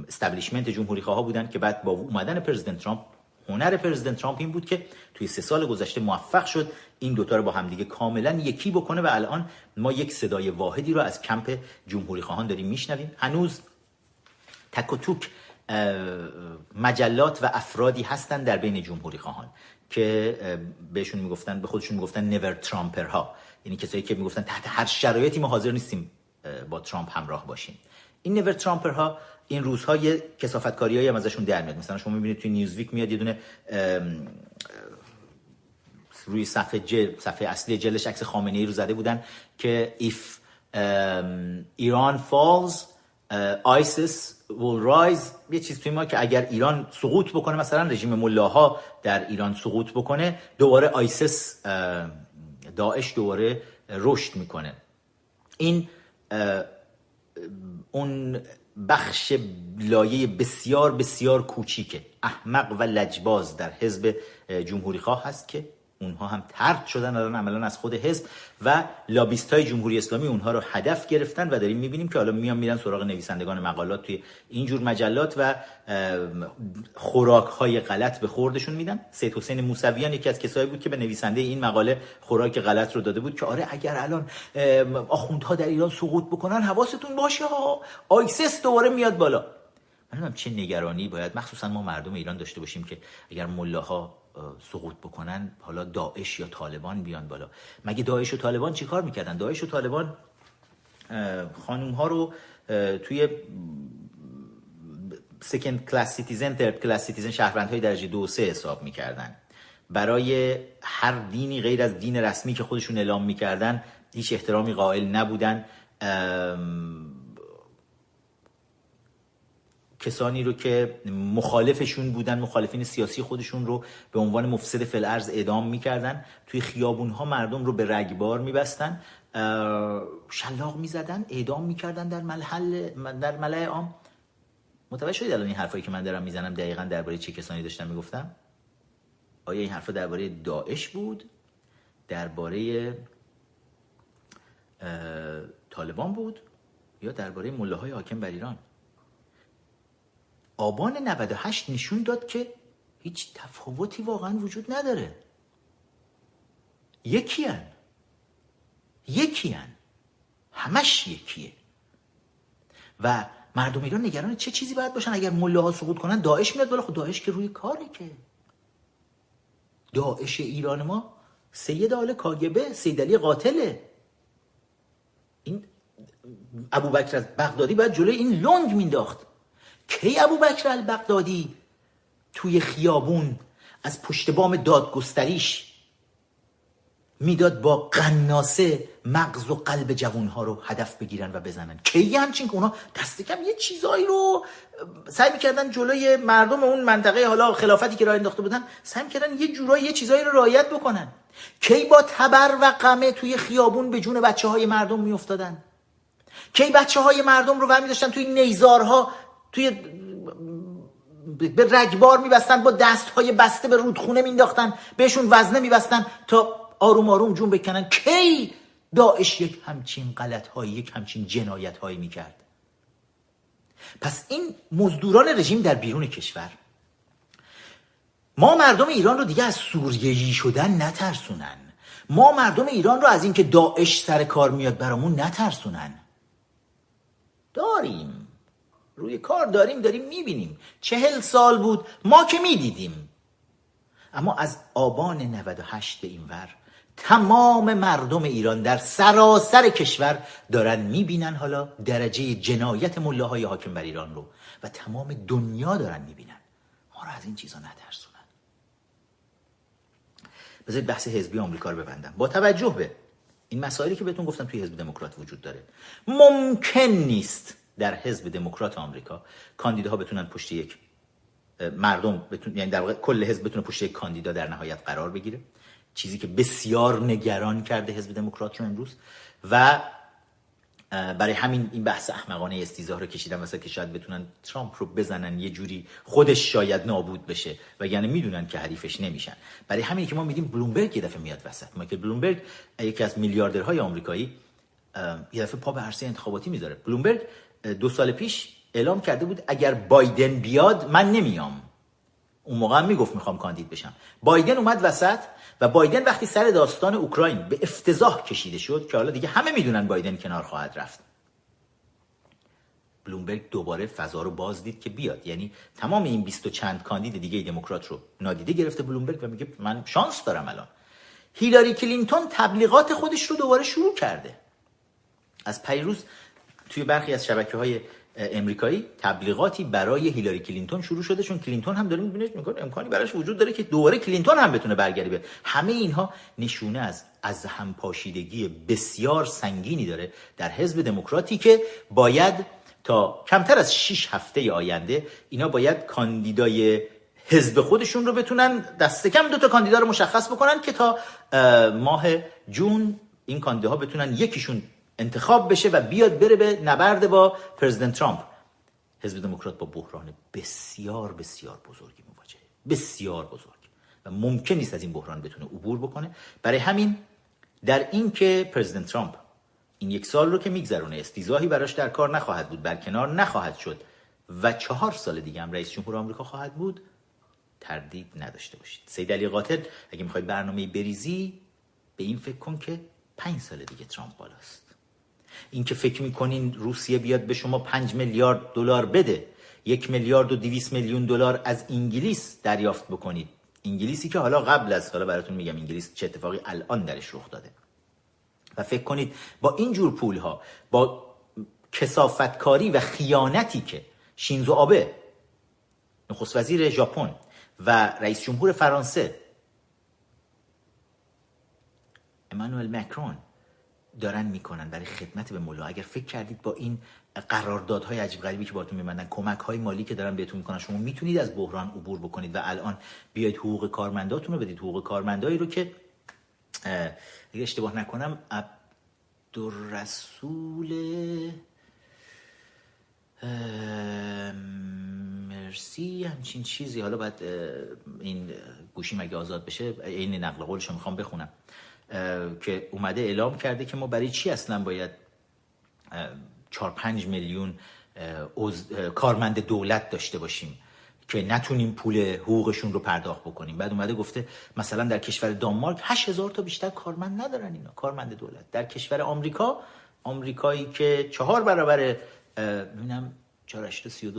establishment جمهوری خواه بودن که بعد با اومدن پرزیدنت ترامپ هنر پرزیدنت ترامپ این بود که توی سه سال گذشته موفق شد این دوتا رو با همدیگه کاملا یکی بکنه و الان ما یک صدای واحدی رو از کمپ جمهوری خواهان داریم میشنویم. هنوز تک و توک مجلات و افرادی هستن در بین جمهوری خواهان که بهشون می‌گفتن به خودشون می‌گفتن نور ترامپر ها یعنی کسایی که می‌گفتن تحت هر شرایطی ما حاضر نیستیم با ترامپ همراه باشیم. این نور ترامپر ها این روزها یه کسافتکاریایی هم ازشون در میاد. مثلا شما می‌بینید توی نیوزویک میاد یه دونه روی صفحه جل صفحه اصلی جلش عکس خامنه ای رو زده بودن که if ایران falls ISIS will rise یه چیز توی ما که اگر ایران سقوط بکنه مثلا رژیم ملاها در ایران سقوط بکنه دوباره آیسس داعش دوباره رشد می‌کنه. این اون بخش لایه بسیار بسیار کوچیکه. احمق و لجباز در حزب جمهوری خواه هست که اونها هم ترد شدن الان عملا از خود حزب و لابیست های جمهوری اسلامی اونها رو هدف گرفتن و داریم می‌بینیم که حالا میان میرن سراغ نویسندگان مقالات توی اینجور مجلات و خوراک های غلط به خوردشون میدن. سید حسین موسویان یکی از کسایی بود که به نویسنده این مقاله خوراک غلط رو داده بود که آره اگر الان آخوندها در ایران سقوط بکنن حواستون باشه ها آیسس دوباره میاد بالا. من چه نگرانی باید مخصوصا ما مردم ایران داشته باشیم که اگر ملاها سقوط بکنن حالا داعش یا طالبان بیان بالا. مگه داعش و طالبان چیکار می‌کردن؟ داعش و طالبان خانوم ها رو توی second class citizen third class citizen شهروند های درجه دو سه حساب می‌کردن. برای هر دینی غیر از دین رسمی که خودشون اعلام می‌کردن هیچ احترامی قائل نبودن. کسانی رو که مخالفشون بودن مخالفین سیاسی خودشون رو به عنوان مفسد فلعرز اعدام می‌کردن. توی خیابون ها مردم رو به رگبار میبستن. شلاق می‌زدن اعدام می‌کردن در محل در ملع عام. متوجه شدید الان این حرفایی که من دارم می‌زنم دقیقا درباره چه کسانی داشتم می‌گفتم؟ آیا این حرفا درباره داعش بود؟ درباره طالبان بود؟ یا درباره مله های حاکم بر ایران؟ آبان 98 نشون داد که هیچ تفاوتی واقعا وجود نداره. یکی هن. یکی هن. همش یکیه. و مردم ایران نگران چه چیزی باید باشن؟ اگر مله ها سقوط کنن داعش میاد بالا. خب داعش که روی کاره که. داعش ایران ما سید آل کاگبه سید علی قاتله. این ابو بکر از بغدادی باید جلوی این لنگ مینداخت. کی ابو بکر البغدادی توی خیابون از پشت بام دادگستریش می‌داد با قناسه مغز و قلب جوانها رو هدف بگیرن و بزنن؟ کی همچین که اونا دست کم یه چیزایی رو سعی می‌کردن جلوی مردم اون منطقه حالا خلافتی که راه انداخته بودن سعی می‌کردن یه جورایی یه چیزایی رو رعایت بکنن. کی با تبر و قمه توی خیابون به جون بچه های مردم میافتادن؟ کی بچه های مردم رو برمی داشتن توی نیزارها توی به رگبار میبستن با دست های بسته به رودخونه مینداختن بهشون وزنه میبستن تا آروم آروم جون بکنن. کی داعش یک همچین غلط هایی یک همچین جنایت هایی می‌کرد؟ پس این مزدوران رژیم در بیرون کشور ما مردم ایران رو دیگه از سوریهی شدن نترسونن. ما مردم ایران رو از اینکه داعش سر کار میاد برامون نترسونن. داریم. روی کار داریم داریم می‌بینیم. چهل سال بود ما که می‌دیدیم. اما از آبان 98 به این ور تمام مردم ایران در سراسر کشور دارن می‌بینن حالا درجه جنایت ملاهای حاکم بر ایران رو و تمام دنیا دارن می‌بینن. ما رو از این چیزا نترسونن. بذارید بحث حزبی آمریکا رو ببندم. با توجه به این مسائلی که بهتون گفتم توی حزب دموکرات وجود داره ممکن نیست در حزب دموکرات آمریکا کاندیداها بتونن پشت یک مردم بتون یعنی در واقع کل حزب بتونه پشت یک کاندیدا در نهایت قرار بگیره. چیزی که بسیار نگران کرده حزب دموکرات رو امروز. و برای همین این بحث احمقانه استیزاه رو کشیدن مثلا که شاید بتونن ترامپ رو بزنن یه جوری خودش شاید نابود بشه. و یعنی می‌دونن که حریفش نمیشن. برای همین که ما میدیم بلومبرگ یه دفعه میاد وسط. مایکل بلومبرگ یکی از میلیاردرهای آمریکایی یه دفعه پا به عرصه انتخاباتی می‌ذاره. بلومبرگ دو سال پیش اعلام کرده بود اگر بایدن بیاد من نمیام. اون موقع هم می‌گفت می‌خوام کاندید بشم. بایدن اومد وسط و بایدن وقتی سر داستان اوکراین به افتضاح کشیده شد که حالا دیگه همه می‌دونن بایدن کنار خواهد رفت. بلومبرگ دوباره فضا رو باز دید که بیاد. یعنی تمام این بیست و چند کاندید دیگه دموکرات رو نادیده گرفته بلومبرگ و میگه من شانس دارم الان. هیلاری کلینتون تبلیغات خودش رو دوباره شروع کرده. از پریروز توی برخی از شبکه های امریکایی تبلیغاتی برای هیلاری کلینتون شروع شده چون کلینتون هم داره می‌بینه امکانی براش وجود داره که دوباره کلینتون هم بتونه برگرده. همه اینها نشونه از از هم پاشیدگی بسیار سنگینی داره در حزب دموکراتی که باید تا کمتر از 6 هفته آینده اینا باید کاندیدای حزب خودشون رو بتونن دست کم دو تا کاندیدا رو مشخص بکنن که تا ماه جون این کاندیداها بتونن یکیشون انتخاب بشه و بیاد بره به نبرد با پرزیدنت ترامپ. حزب دموکرات با بحران بسیار بسیار بزرگی مواجهه. بسیار بزرگ. و ممکن نیست از این بحران بتونه عبور بکنه. برای همین در این که پرزیدنت ترامپ این یک سال رو که میگذرونه استیزاهی براش در کار نخواهد بود برکنار نخواهد شد و چهار سال دیگه هم رئیس جمهور آمریکا خواهد بود تردید نداشته باشید. سید علی قاتل اگه می‌خوای برنامه بریزی به این فکر کن که پنج سال دیگه ترامپ بالاست. اینکه فکر می‌کنین روسیه بیاد به شما پنج میلیارد دلار بده یک میلیارد و دیویس میلیون دلار از انگلیس دریافت بکنید. انگلیسی که حالا قبل از حالا براتون میگم انگلیس چه اتفاقی الان درش رخ داده. و فکر کنید با این جور پول ها با کسافتکاری و خیانتی که شینزو آبه نخست وزیر ژاپن و رئیس جمهور فرانسه امانوئل مکرون دارن می‌کنن برای خدمت به ملا اگر فکر کردید با این قراردادهای عجیب غریبی که باهاتون میبندن کمک های مالی که دارن بهتون می‌کنن شما می‌تونید از بحران عبور بکنید و الان بیاید حقوق کارمنداتون رو بدید. حقوق کارمندایی رو که اگر اشتباه نکنم عبدالرسول مرسی. همچین چیزی. حالا بعد این گوشی مگه آزاد بشه این نقل قولش رو می‌خوام بخونم. که اومده اعلام کرده که ما برای چی اصلا باید 4 5 میلیون کارمند دولت داشته باشیم که نتونیم پول حقوقشون رو پرداخت بکنیم. بعد اومده گفته مثلا در کشور دانمارک 8000 تا بیشتر کارمند ندارن اینا کارمند دولت. در کشور آمریکا آمریکایی که چهار برابر ببینم 4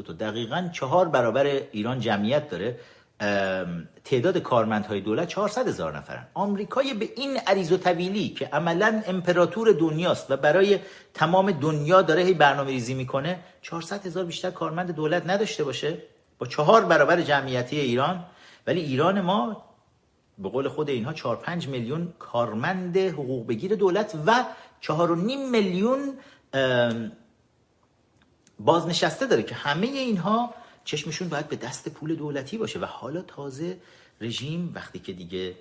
تا دقیقا چهار برابر ایران جمعیت داره. تعداد کارمندهای دولت 400 هزار نفرن. آمریکای به این عریض و طویلی که عملا امپراتور دنیاست و برای تمام دنیا داره هی برنامه ریزی می‌کنه 400 هزار بیشتر کارمند دولت نداشته باشه با چهار برابر جمعیتی ایران. ولی ایران ما به قول خود اینها 4 5 میلیون کارمند حقوق بگیر دولت و 4.5 میلیون بازنشسته داره که همه اینها چشمشون باید به دست پول دولتی باشه و حالا تازه رژیم وقتی که دیگه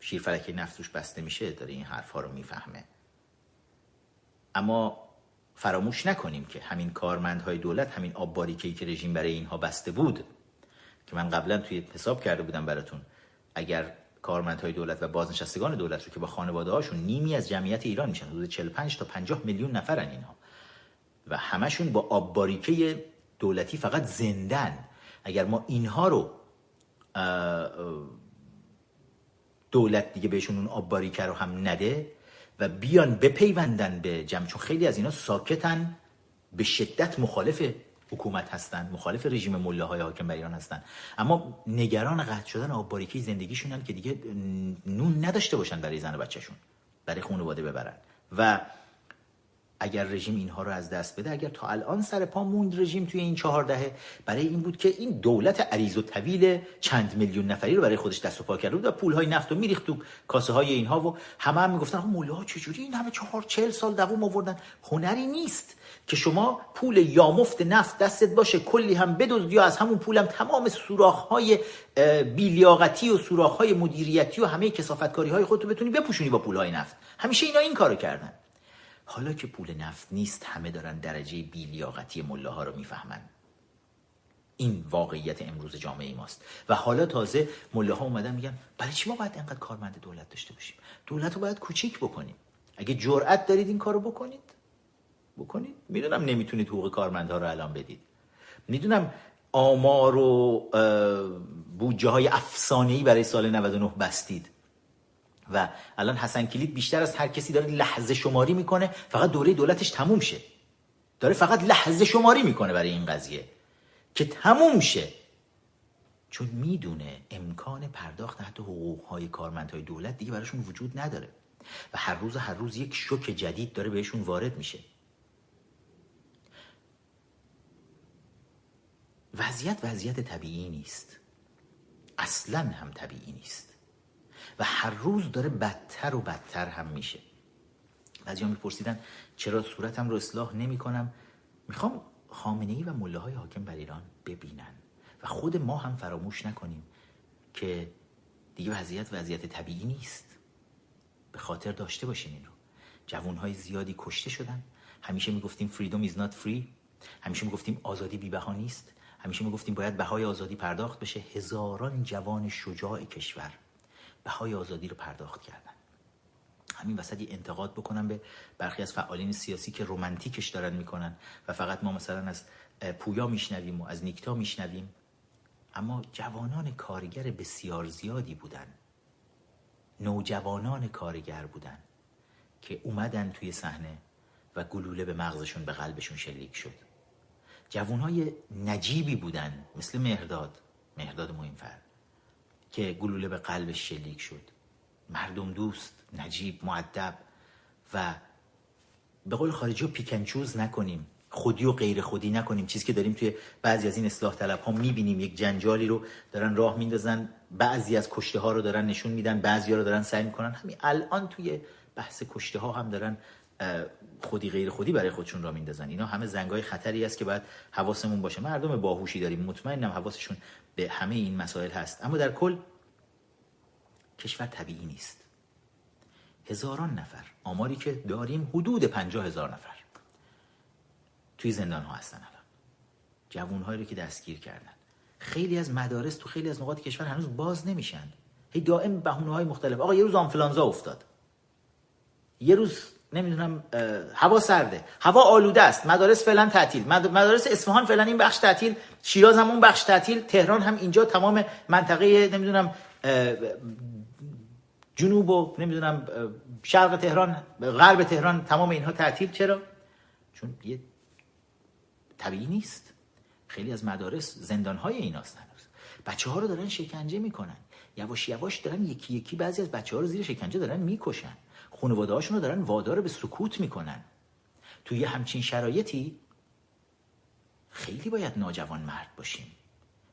شیرفلک نفتوش بسته میشه داره این حرفها رو می‌فهمه. اما فراموش نکنیم که همین کارمندهای دولت همین آب باریکی که رژیم برای اینها بسته بود که من قبلا توی حساب کرده بودم براتون اگر کارمندهای دولت و بازنشستگان دولت رو که با خانواده هاشون نیمی از جمعیت ایران میشن حدود 45 تا 50 میلیون نفرن اینها و همشون با آب باریکه دولتی فقط زندن. اگر ما اینها رو دولت دیگه بهشون اون آب باریکه رو هم نده و بیان بپیوندن به جمع. چون خیلی از اینا ساکتن به شدت مخالف حکومت هستن مخالف رژیم مله های حاکم بر ایران هستن. اما نگران قطع شدن آب باریکه زندگیشونن که دیگه نون نداشته باشن برای زن و بچهشون برای خانواده ببرن. و اگر رژیم اینها رو از دست بده اگر تا الان سر پا موند رژیم توی این چهار دهه برای این بود که این دولت عریض و طویل چند میلیون نفری رو برای خودش دست و پا کرده بود و پول های نفت رو میریخت تو کاسه های اینها و همه هم می‌گفتن موله ها چجوری این همه چهار چهل سال دوام آوردن؟ هنری نیست که شما پول یامفت نفت دستت باشه کلی هم بدزدی یا از همون پولم تمام سوراخ های بیلیاقتی و سوراخ های مدیریتی و همه کسافتکاری های خودتو بتونی بپوشونی با پول های نفت. همیشه اینا این کارو کردن. حالا که پول نفت نیست همه دارن درجه بیلیاقتی مله ها رو می‌فهمن. این واقعیت امروز جامعه ماست. و حالا تازه مله ها اومدن میگن برای چی ما باید اینقدر کارمند دولت داشته باشیم؟ دولت رو باید کوچیک بکنیم. اگه جرأت دارید این کارو بکنید بکنید. می‌دونم نمی‌تونید حقوق کارمندها رو الان بدید. می‌دونم آمار و بودجه های افسانه‌ای برای سال 99 بستید. و الان حسن کلید بیشتر از هر کسی داره لحظه شماری می‌کنه فقط دوره دولتش تموم شه. داره فقط لحظه شماری می‌کنه برای این قضیه. که تموم شه. چون می‌دونه امکان پرداخت حتی حقوقهای کارمندهای دولت دیگه براشون وجود نداره. و هر روز هر روز یک شوک جدید داره بهشون وارد میشه. وضعیت وضعیت طبیعی نیست. اصلا هم طبیعی نیست. و هر روز داره بدتر و بدتر هم میشه. بعضی میپرسیدن چرا صورتم رو اصلاح نمی کنم می‌خوام خامنه ای و مله های حاکم بر ایران ببینن و خود ما هم فراموش نکنیم که دیگه وضعیت وضعیت طبیعی نیست. به خاطر داشته باشیم این رو جوان های زیادی کشته شدن. همیشه می‌گفتیم فریدوم ایز نات فری همیشه می‌گفتیم آزادی بی بها نیست. همیشه می‌گفتیم باید بهای آزادی پرداخت بشه. هزاران جوان شجاع کشور. بهای آزادی رو پرداخت کردن. همین وسط یه انتقاد بکنم به برخی از فعالین سیاسی که رومانتیکش دارن می‌کنن و فقط ما مثلا از پویا میشنویم و از نیکتا میشنویم. اما جوانان کارگر بسیار زیادی بودن. نوجوانان کارگر بودن که اومدن توی صحنه و گلوله به مغزشون به قلبشون شلیک شد. جوانهای نجیبی بودن مثل مهرداد. مهرداد مهمفر که گلوله به قلبش شلیک شد. مردم دوست نجیب معدب و به قول خارجی پیکنچوز نکنیم. خودی و غیر خودی نکنیم. چیزی که داریم توی بعضی از این اصلاح طلب ها می‌بینیم. یک جنجالی رو دارن راه میندازن. بعضی از کشته ها رو دارن نشون میدن. بعضی ها رو دارن سعی می‌کنن. همین الان توی بحث کشته ها هم دارن خودی غیر خودی برای خودشون را میندازن. اینا همه زنگای خطری است که باید حواسمون باشه. مردم باهوشی داریم. مطمئنم حواسشون به همه این مسائل هست. اما در کل کشور طبیعی نیست. هزاران نفر آماری که داریم حدود پنجاه هزار نفر توی زندان ها هستن الان. جوون هایی رو که دستگیر کردن. خیلی از مدارس تو خیلی از نقاط کشور هنوز باز نمیشن. هی دائم بهونه های مختلف. آقا یه روز آنفلانزا افتاد. یه روز نمی‌دونم هوا سرده. هوا آلوده است. مدارس فعلا تعطیل. مدارس اصفهان فعلا این بخش تعطیل. شیراز هم اون بخش تعطیل. تهران هم اینجا تمام منطقه نمی‌دونم جنوب و نمی‌دونم شرق تهران غرب تهران تمام اینها تعطیل. چرا؟ چون یه طبیعی نیست. خیلی از مدارس زندان های ایناست هنوز. بچه ها رو دارن شکنجه می‌کنن. یواش یواش دارن یکی یکی بعضی از بچه ها رو زیر شکنجه دارن می‌کشن. خانواده هاشون رو دارن وادار به سکوت می‌کنن. توی همچین شرایطی خیلی باید ناجوان مرد باشیم.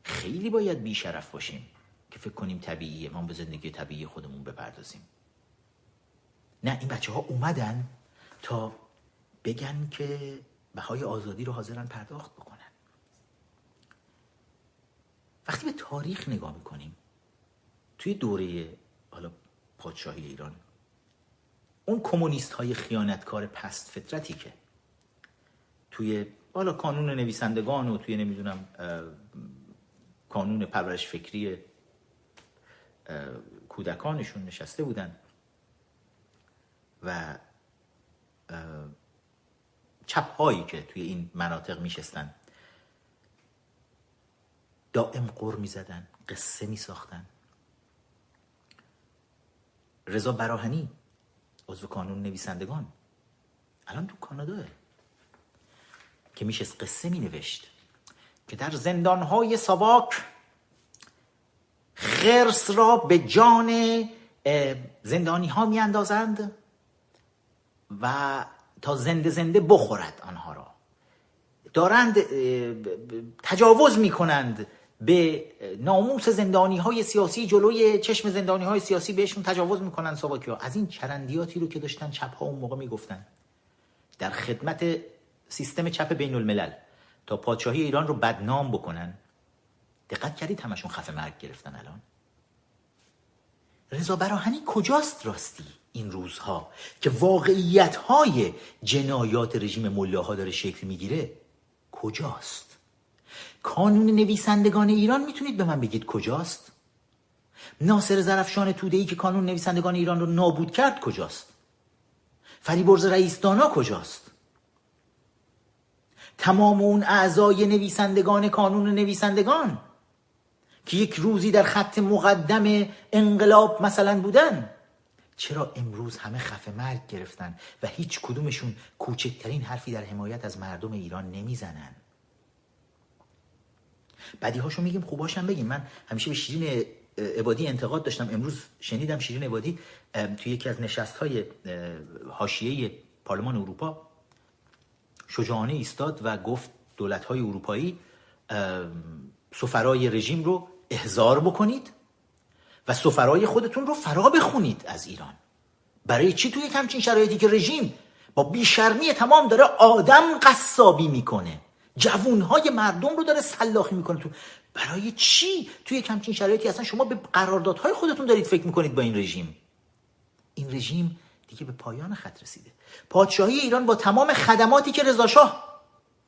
خیلی باید بیشرف باشیم که فکر کنیم طبیعیه ما به زندگی طبیعی خودمون بپردازیم. نه این بچه ها اومدن تا بگن که بهای آزادی رو حاضرن پرداخت بکنن. وقتی به تاریخ نگاه می‌کنیم توی دوره حالا پادشاهی ایران اون کمونیست های خیانتکار پست فطرتی که توی حالا کانون نویسندگان و توی نمی‌دونم کانون پرورش فکری کودکانشون نشسته بودن و چپ هایی که توی این مناطق میشستن دائم قر می‌زدن قصه میساختن. رضا براهنی عضو کانون نویسندگان. الان تو کاناداه که میشه قصه می نوشت که در زندانهای ساواک خرس را به جان زندانی ها می اندازند و تا زنده زنده بخورد آنها را. دارند تجاوز می کنند به ناموس زندانی های سیاسی جلوی چشم زندانی های سیاسی بهشون تجاوز می‌کنن ساواکی ها از این چرندیاتی رو که داشتن چپ ها اون موقع می‌گفتن. در خدمت سیستم چپ بین الملل تا پادشاهی ایران رو بدنام بکنن. دقت کردید همشون خفه مرگ گرفتن الان؟ رضا براهنی کجاست راستی این روزها که واقعیت های جنایات رژیم ملاها داره شکل می‌گیره؟ کجاست؟ کانون نویسندگان ایران می‌تونید به من بگید کجاست؟ ناصر زرفشان توده ای که کانون نویسندگان ایران رو نابود کرد کجاست؟ فریبرز رئیس دانا کجاست؟ تمام اون اعضای نویسندگان کانون نویسندگان که یک روزی در خط مقدم انقلاب مثلا بودن چرا امروز همه خفه مرگ گرفتن و هیچ کدومشون کوچکترین حرفی در حمایت از مردم ایران نمی‌زنن؟ بدی هاشو میگیم خوباشم بگیم. من همیشه به شیرین عبادی انتقاد داشتم. امروز شنیدم شیرین عبادی توی یکی از نشست های حاشیه پارلمان اروپا شجاعانه ایستاد و گفت دولت های اروپایی سفرای رژیم رو احضار بکنید و سفرای خودتون رو فرا بخونید از ایران. برای چی توی همچین شرایطی که رژیم با بیشرمی تمام داره آدم قصابی می‌کنه؟ جوونهای مردم رو داره سلاخی می‌کنه تو. برای چی توی همچین شرایطی اصلا شما به قراردادهای خودتون دارید فکر می‌کنید با این رژیم؟ این رژیم دیگه به پایان خط رسیده. پادشاهی ایران با تمام خدماتی که رضاشاه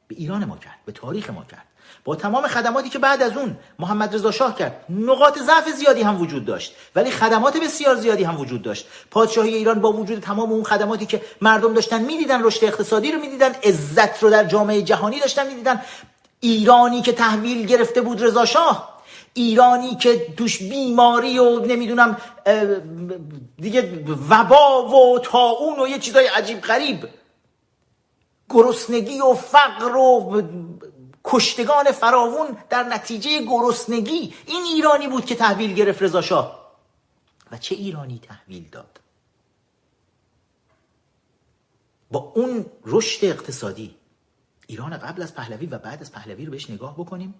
به ایران ما کرد به تاریخ ما کرد. با تمام خدماتی که بعد از اون محمد رضا شاه کرد نقاط ضعف زیادی هم وجود داشت. ولی خدمات بسیار زیادی هم وجود داشت. پادشاهی ایران با وجود تمام اون خدماتی که مردم داشتن می‌دیدن رشد اقتصادی رو می‌دیدن عزت رو در جامعه جهانی داشتن می‌دیدن. ایرانی که تحویل گرفته بود رضا شاه ایرانی که توش بیماری و نمی‌دونم دیگه وبا و تاون و یه چیزای عجیب غریب. گرسنگی و فقر و کشتگان فراوون در نتیجه گرسنگی این ایرانی بود که تحویل گرفت رضا شاه. و چه ایرانی تحویل داد؟ با اون رشد اقتصادی ایران قبل از پهلوی و بعد از پهلوی رو بهش نگاه بکنیم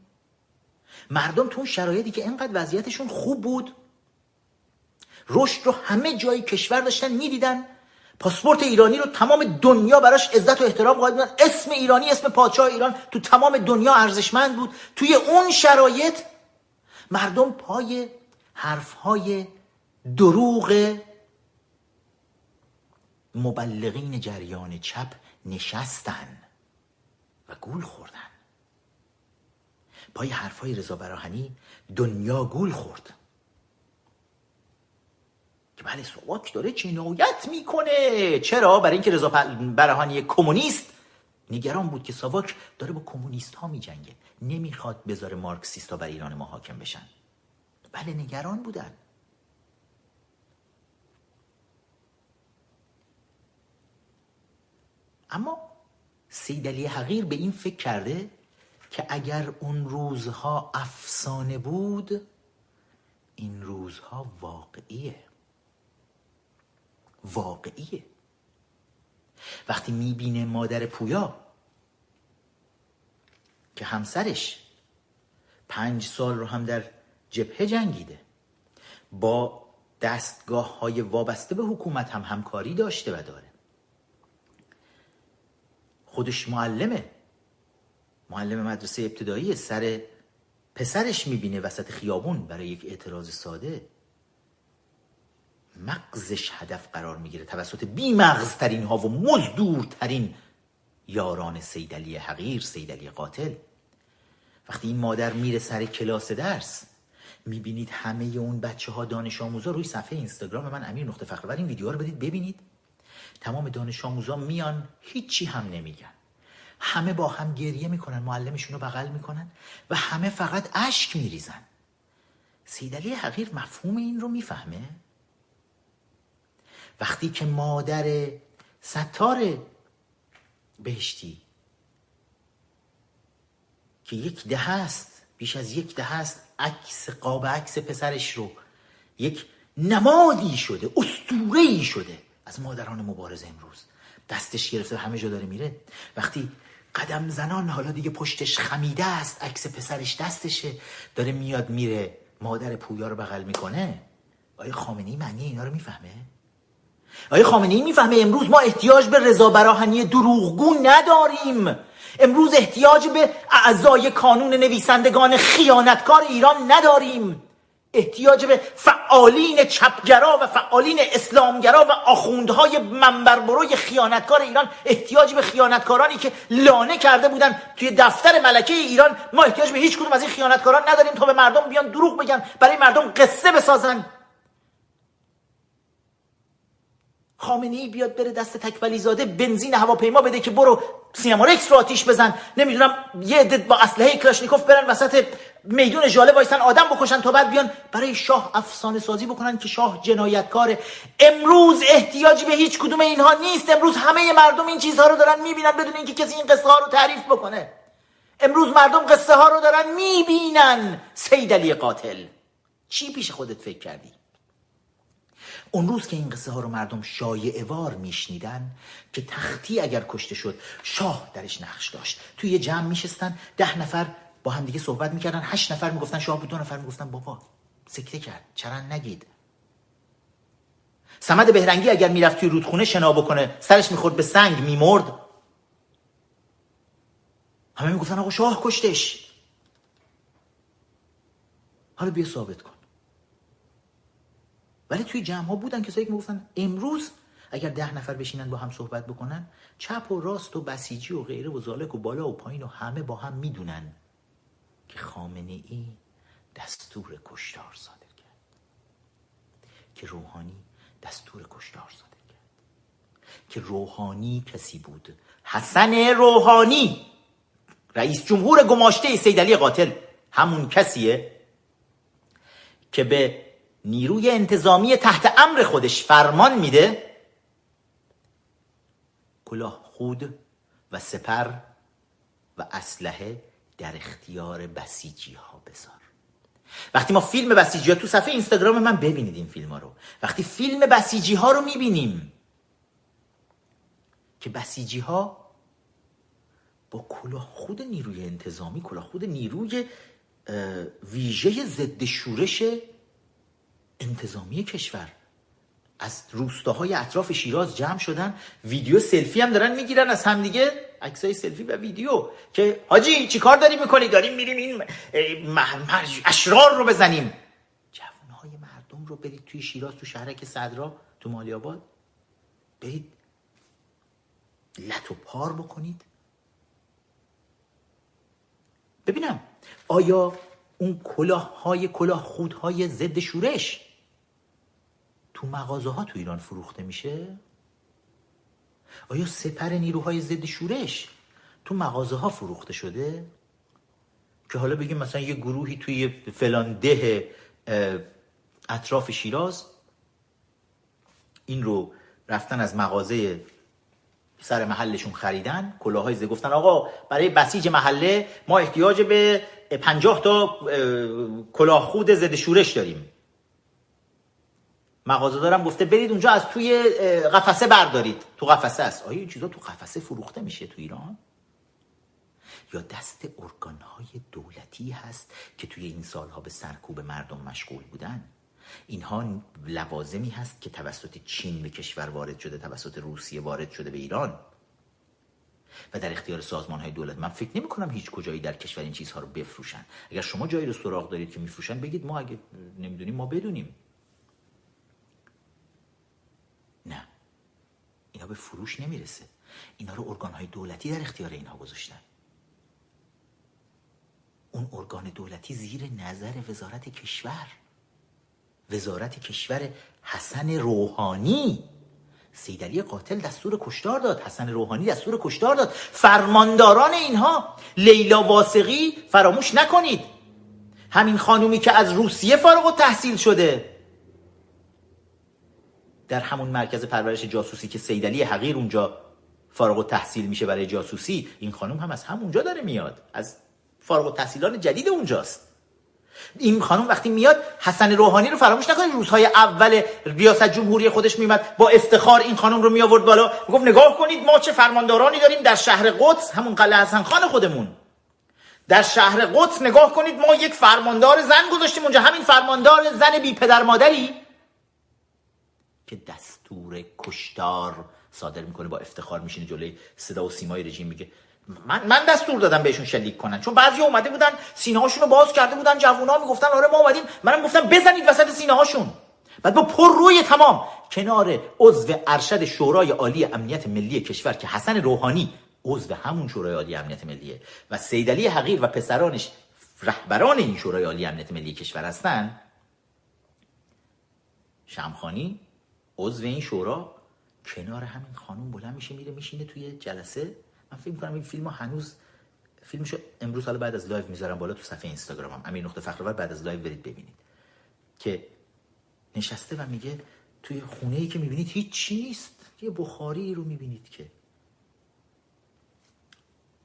مردم تو اون شرایطی که اینقدر وضعیتشون خوب بود رشد رو همه جای کشور داشتن می‌دیدن پاسپورت ایرانی رو تمام دنیا براش عزت و احترام قائل بودن اسم ایرانی اسم پادشاه ایران تو تمام دنیا ارزشمند بود. توی اون شرایط مردم پای حرفهای دروغ مبلغین جریان چپ نشستن و گول خوردن. پای حرفهای رضا براهنی دنیا گول خورد. بله سواک داره جنایت می‌کنه. چرا؟ برای اینکه رضا براهانی کمونیست. نگران بود که ساواک داره با کمونیست ها میجنگه. نمی‌خواد بذاره مارکسیست ها بر ایران ما حاکم بشن. بله نگران بودن. اما سید علی حقیر به این فکر کرده که اگر اون روزها افسانه بود این روزها واقعیه. واقعیه. وقتی می‌بینه مادر پویا که همسرش پنج سال رو هم در جبهه جنگیده با دستگاه های وابسته به حکومت هم همکاری داشته و داره. خودش معلمه. معلم مدرسه ابتدایی سر پسرش می‌بینه وسط خیابون برای یک اعتراض ساده. مغزش هدف قرار می‌گیره. توسط بی ها و مزدورترین یاران سیدلی حقیر سیدلی قاتل. وقتی این مادر میره سر کلاس درس می‌بینید همه اون بچه ها دانش آموزا روی صفحه اینستاگرام من امیر نقطه فخر این ویدیو رو بدید ببینید. تمام دانش آموزا میان هیچی هم نمیگن. همه با هم گریه می‌کنن معلمشون رو بغل می‌کنن و همه فقط اشک میریزن. سیدلی حقیر مفهوم این رو می‌فهمه؟ وقتی که مادر ستار بهشتی که یک ده است بیش از یک ده است عکس قاب عکس پسرش رو یک نمادی شده ای شده از مادران مبارز امروز. دستش گرفته همه جا داره میره. وقتی قدم زنان حالا دیگه پشتش خمیده است عکس پسرش دستشه داره میاد میره مادر پویا رو بغل می‌کنه. آیا خامنه معنی اینا رو می‌فهمه؟ آیا خامنه ای می‌فهمه امروز ما احتیاج به رضا براهنی دروغگو نداریم؟ امروز احتیاج به اعضای کانون نویسندگان خیانتکار ایران نداریم. احتیاج به فعالین چپگرا و فعالین اسلامگرا و آخوندهای منبربروی خیانتکار ایران احتیاج به خیانتکارانی که لانه کرده بودن توی دفتر ملکه ایران ما احتیاج به هیچ کدوم از این خیانتکاران نداریم تا به مردم بیان دروغ بگن برای مردم قصه بسازن. خامنه ای بیاد بره دست تکولی زاده بنزین هواپیما بده که برو سینما رکس رو آتیش بزن. نمی‌دونم یه عده با اسلحه کلاشنیکوف برن وسط میدون ژاله وایسن آدم بکشن تا بعد بیان برای شاه افسانه سازی بکنن که شاه جنایتکاره امروز احتیاجی به هیچ کدوم اینها نیست. امروز همه مردم این چیزها رو دارن می‌بینن بدون اینکه کسی این قصه ها رو تعریف بکنه. امروز مردم قصه ها رو دارن می‌بینن. سید علی قاتل. چی پیش خودت فکر کردی؟ اون روز که این قصه ها رو مردم شایع وار میشنیدن که تختی اگر کشته شد شاه درش نقش داشت. توی یه جمع میشستن ده نفر با هم دیگه صحبت می‌کردن هشت نفر می‌گفتن شاه بود دو نفر می‌گفتن بابا سکته کرد چرا نگید. سمد بهرنگی اگر می‌رفت توی رودخونه شنا بکنه سرش می‌خورد به سنگ میمرد. همه می‌گفتن آقا شاه کشتش. حالا بیا ثابت کن. ولی توی جمع ها بودن کسایی که می‌گفتن امروز اگر ده نفر بشینن با هم صحبت بکنن چپ و راست و بسیجی و غیره و زالک و بالا و پایین و همه با هم می‌دونن که خامنه ای دستور کشتار صادر کرد. که روحانی دستور کشتار صادر کرد. که روحانی کسی بود. حسن روحانی رئیس جمهور گماشته سیدلی قاتل همون کسیه که به نیروی انتظامی تحت امر خودش فرمان میده. کلاه خود و سپر و اسلحه در اختیار بسیجی ها بذار. وقتی ما فیلم بسیجی ها تو صفحه اینستاگرام من ببینید این فیلم ها رو. وقتی فیلم بسیجی ها رو می‌بینیم که بسیجی ها با کلاه خود نیروی انتظامی کلاه خود نیروی ویژه ضد شورش انتظامی کشور. از روستاهای اطراف شیراز جمع شدن ویدیو سلفی هم دارن می‌گیرن از همدیگه عکسای سلفی و ویدیو. که حاجی چی کار داریم می‌کنی؟ داریم میریم این اشرار رو بزنیم. جوانهای مردم رو برید توی شیراز تو شهرک صدرا تو مالی آباد برید لط و پار بکنید. ببینم آیا اون کلاه های کلاه خودهای ضد شورش تو مغازه ها تو ایران فروخته میشه؟ آیا سپر نیروهای ضد شورش تو مغازه ها فروخته شده؟ که حالا بگیم مثلا یه گروهی توی فلان ده اطراف شیراز این رو رفتن از مغازه سر محلشون خریدن کلاهای زه گفتن آقا برای بسیج محله ما احتیاج به پنجاه تا کلاه خود ضد شورش داریم. مغازه دارم گفته برید اونجا از توی قفسه بردارید. تو قفسه است. آیا این چیزا تو قفسه فروخته میشه تو ایران؟ یا دست ارگانهای دولتی هست که توی این سالها به سرکوب مردم مشغول بودن؟ اینها لوازمی هست که توسط چین به کشور وارد شده توسط روسیه وارد شده به ایران. و در اختیار سازمان های دولت. من فکر نمی کنم هیچ کجایی در کشور این چیزها رو بفروشن. اگر شما جایی رو سراغ دارید که میفروشن بگید ما اگه نمی‌دونیم ما بدونیم. نه. اینا به فروش نمی‌رسه. اینا رو ارگان های دولتی در اختیار اینها گذاشتن. اون ارگان دولتی زیر نظر وزارت کشور. وزارت کشور حسن روحانی. سیدلی قاتل دستور کشتار داد حسن روحانی دستور کشتار داد. فرمانداران اینها لیلا واسقی فراموش نکنید. همین خانومی که از روسیه فارغ و تحصیل شده. در همون مرکز پرورش جاسوسی که سیدلی حقیر اونجا فارغ و تحصیل میشه برای جاسوسی این خانم هم از همونجا داره میاد. از فارغ و تحصیلان جدید اونجاست. این خانم وقتی میاد حسن روحانی رو فراموش نکنید. روزهای اول ریاست جمهوری خودش میمد با افتخار این خانم رو می آورد بالا. گفت نگاه کنید ما چه فرماندارانی داریم در شهر قدس همون قلعه حسن خان خودمون. در شهر قدس نگاه کنید ما یک فرماندار زن گذاشتیم اونجا. همین فرماندار زن بی پدر مادری که دستور کشتار صادر می‌کنه با افتخار میشینه جلوی صدا و سیمای رژیم میگه من من دستور دادم بهشون شلیک کنن. چون بعضی اومده بودن سینه رو باز کرده بودن جوونا می‌گفتن آره ما اومدیم. منم گفتم بزنید وسط سینه هاشون بعد با پر روی تمام. کنار عضو ارشد شورای عالی امنیت ملی کشور که حسن روحانی عضو همون شورای عالی امنیت ملیه و سیدلی حقیر و پسرانش رهبران این شورای عالی امنیت ملی کشور هستن شمخانی عضو این شورا کنار همین خانم بلند میشه میره میشینه توی جلسه. من فکر می‌کنم این فیلم هنوز فیلمشو امروز حالا بعد از live می‌ذارم بالا تو صفحه اینستاگرامم. امیر نقطه فخرآور بعد از live برید ببینید. که نشسته و میگه توی خونه ای که می‌بینید هیچ چی نیست. یه بخاری رو می‌بینید که.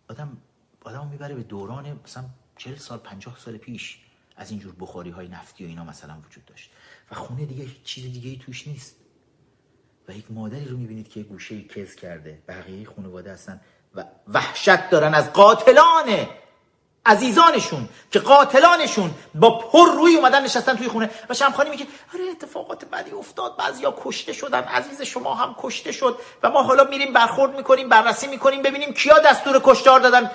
آدم آدم می‌بره به دوران مثلا 40 سال 50 سال پیش از اینجور بخاری های نفتی و اینا مثلا وجود داشت. و خونه دیگه هیچ چیز دیگه ای توش نیست. و یک مادری رو می‌بینید که گوشه کز کرده. بقیه خانواده هستن. و وحشت دارن از قاتلان عزیزانشون که قاتلانشون با پر روی اومدن نشستن توی خونه. و شمخانی میگه آره اتفاقات بدی افتاد بعضیا کشته شدن عزیز شما هم کشته شد و ما حالا میریم برخورد می‌کنیم بررسی می‌کنیم ببینیم کیا دستور کشتار دادن.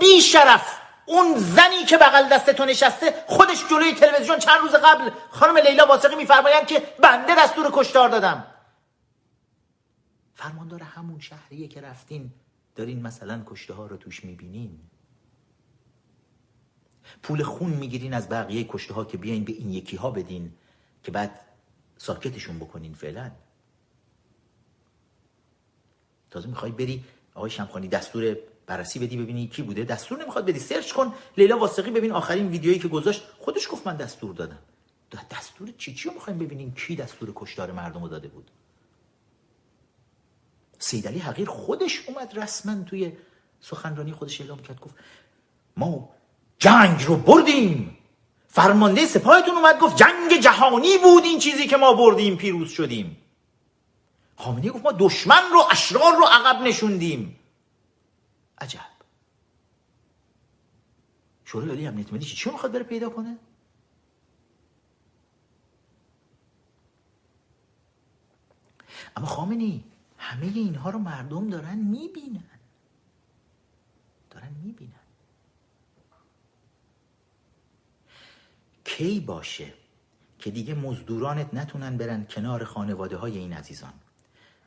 بی شرف اون زنی که بغل دست تو نشسته خودش جلوی تلویزیون چند روز قبل خانم لیلا واسقی میفرمایند که بنده دستور کشتار دادم. فرماندار همون شهریه که رفتین دارین مثلا کشته ها رو توش می‌بینین؟ پول خون می‌گیرین از بقیه کشته ها که بیاین به این یکی ها بدین که بعد ساکتشون بکنین فعلا. تازه می‌خوای بری آقای شمخانی دستور بررسی بدی ببینی کی بوده. دستور نمی‌خواد بدی سرچ کن. لیلا واسقی ببین آخرین ویدیویی که گذاشت. خودش گفت من دستور دادم. دستور چی؟ چی رو می‌خوایم ببینیم؟ کی دستور کشتار مردم رو داده بود؟ سیدلی حقیر خودش اومد رسما توی سخنرانی خودش اعلام کرد گفت ما جنگ رو بردیم. فرمانده سپاهتون اومد گفت جنگ جهانی بود این چیزی که ما بردیم پیروز شدیم. خامنه‌ای گفت ما دشمن رو اشرار رو عقب نشوندیم. عجب. شورای عالی امنیت ملی چی می‌خواد بره پیدا کنه؟ اما خامنی همه اینها رو مردم دارن می‌بینن. دارن می‌بینن. کی باشه که دیگه مزدورانت نتونن برن کنار خانواده های این عزیزان؟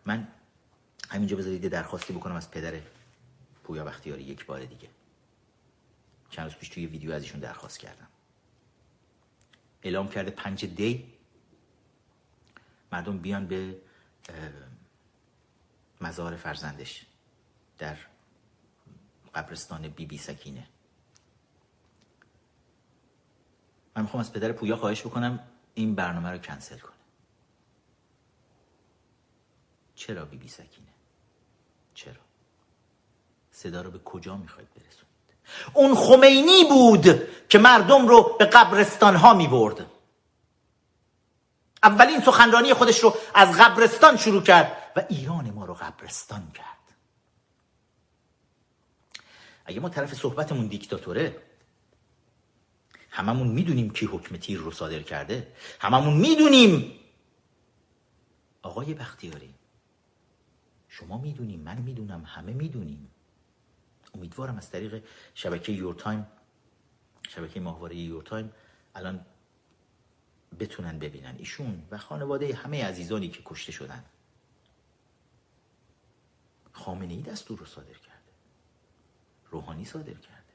من همینجا بذارید درخواستی بکنم از پدر پویا بختیاری یک بار دیگه. چند روز پیش توی ویدیو ازشون درخواست کردم. اعلام کرده پنج دی مردم بیان به مزار فرزندش در قبرستان بی بی سکینه. من می‌خوام از پدر پویا خواهش بکنم این برنامه رو کنسل کنه. چرا بی بی سکینه؟ چرا؟ صدا رو به کجا می‌خواید برسونید؟ اون خمینی بود که مردم رو به قبرستان ها می‌برد. اولین سخنرانی خودش رو از قبرستان شروع کرد. و ایران ما رو قبرستان کرد. اگه ما طرف صحبتمون دیکتاتوره هممون می‌دونیم کی حکم تیر رو صادر کرده. هممون می‌دونیم. آقای بختیاری شما می‌دونیم من می‌دونم همه می‌دونیم. امیدوارم از طریق شبکه Your Time شبکه ماهواره Your Time الان بتونن ببینن. ایشون و خانواده همه عزیزانی که کشته شدن. خامنه ای دستور رو صادر کرده. روحانی صادر کرده.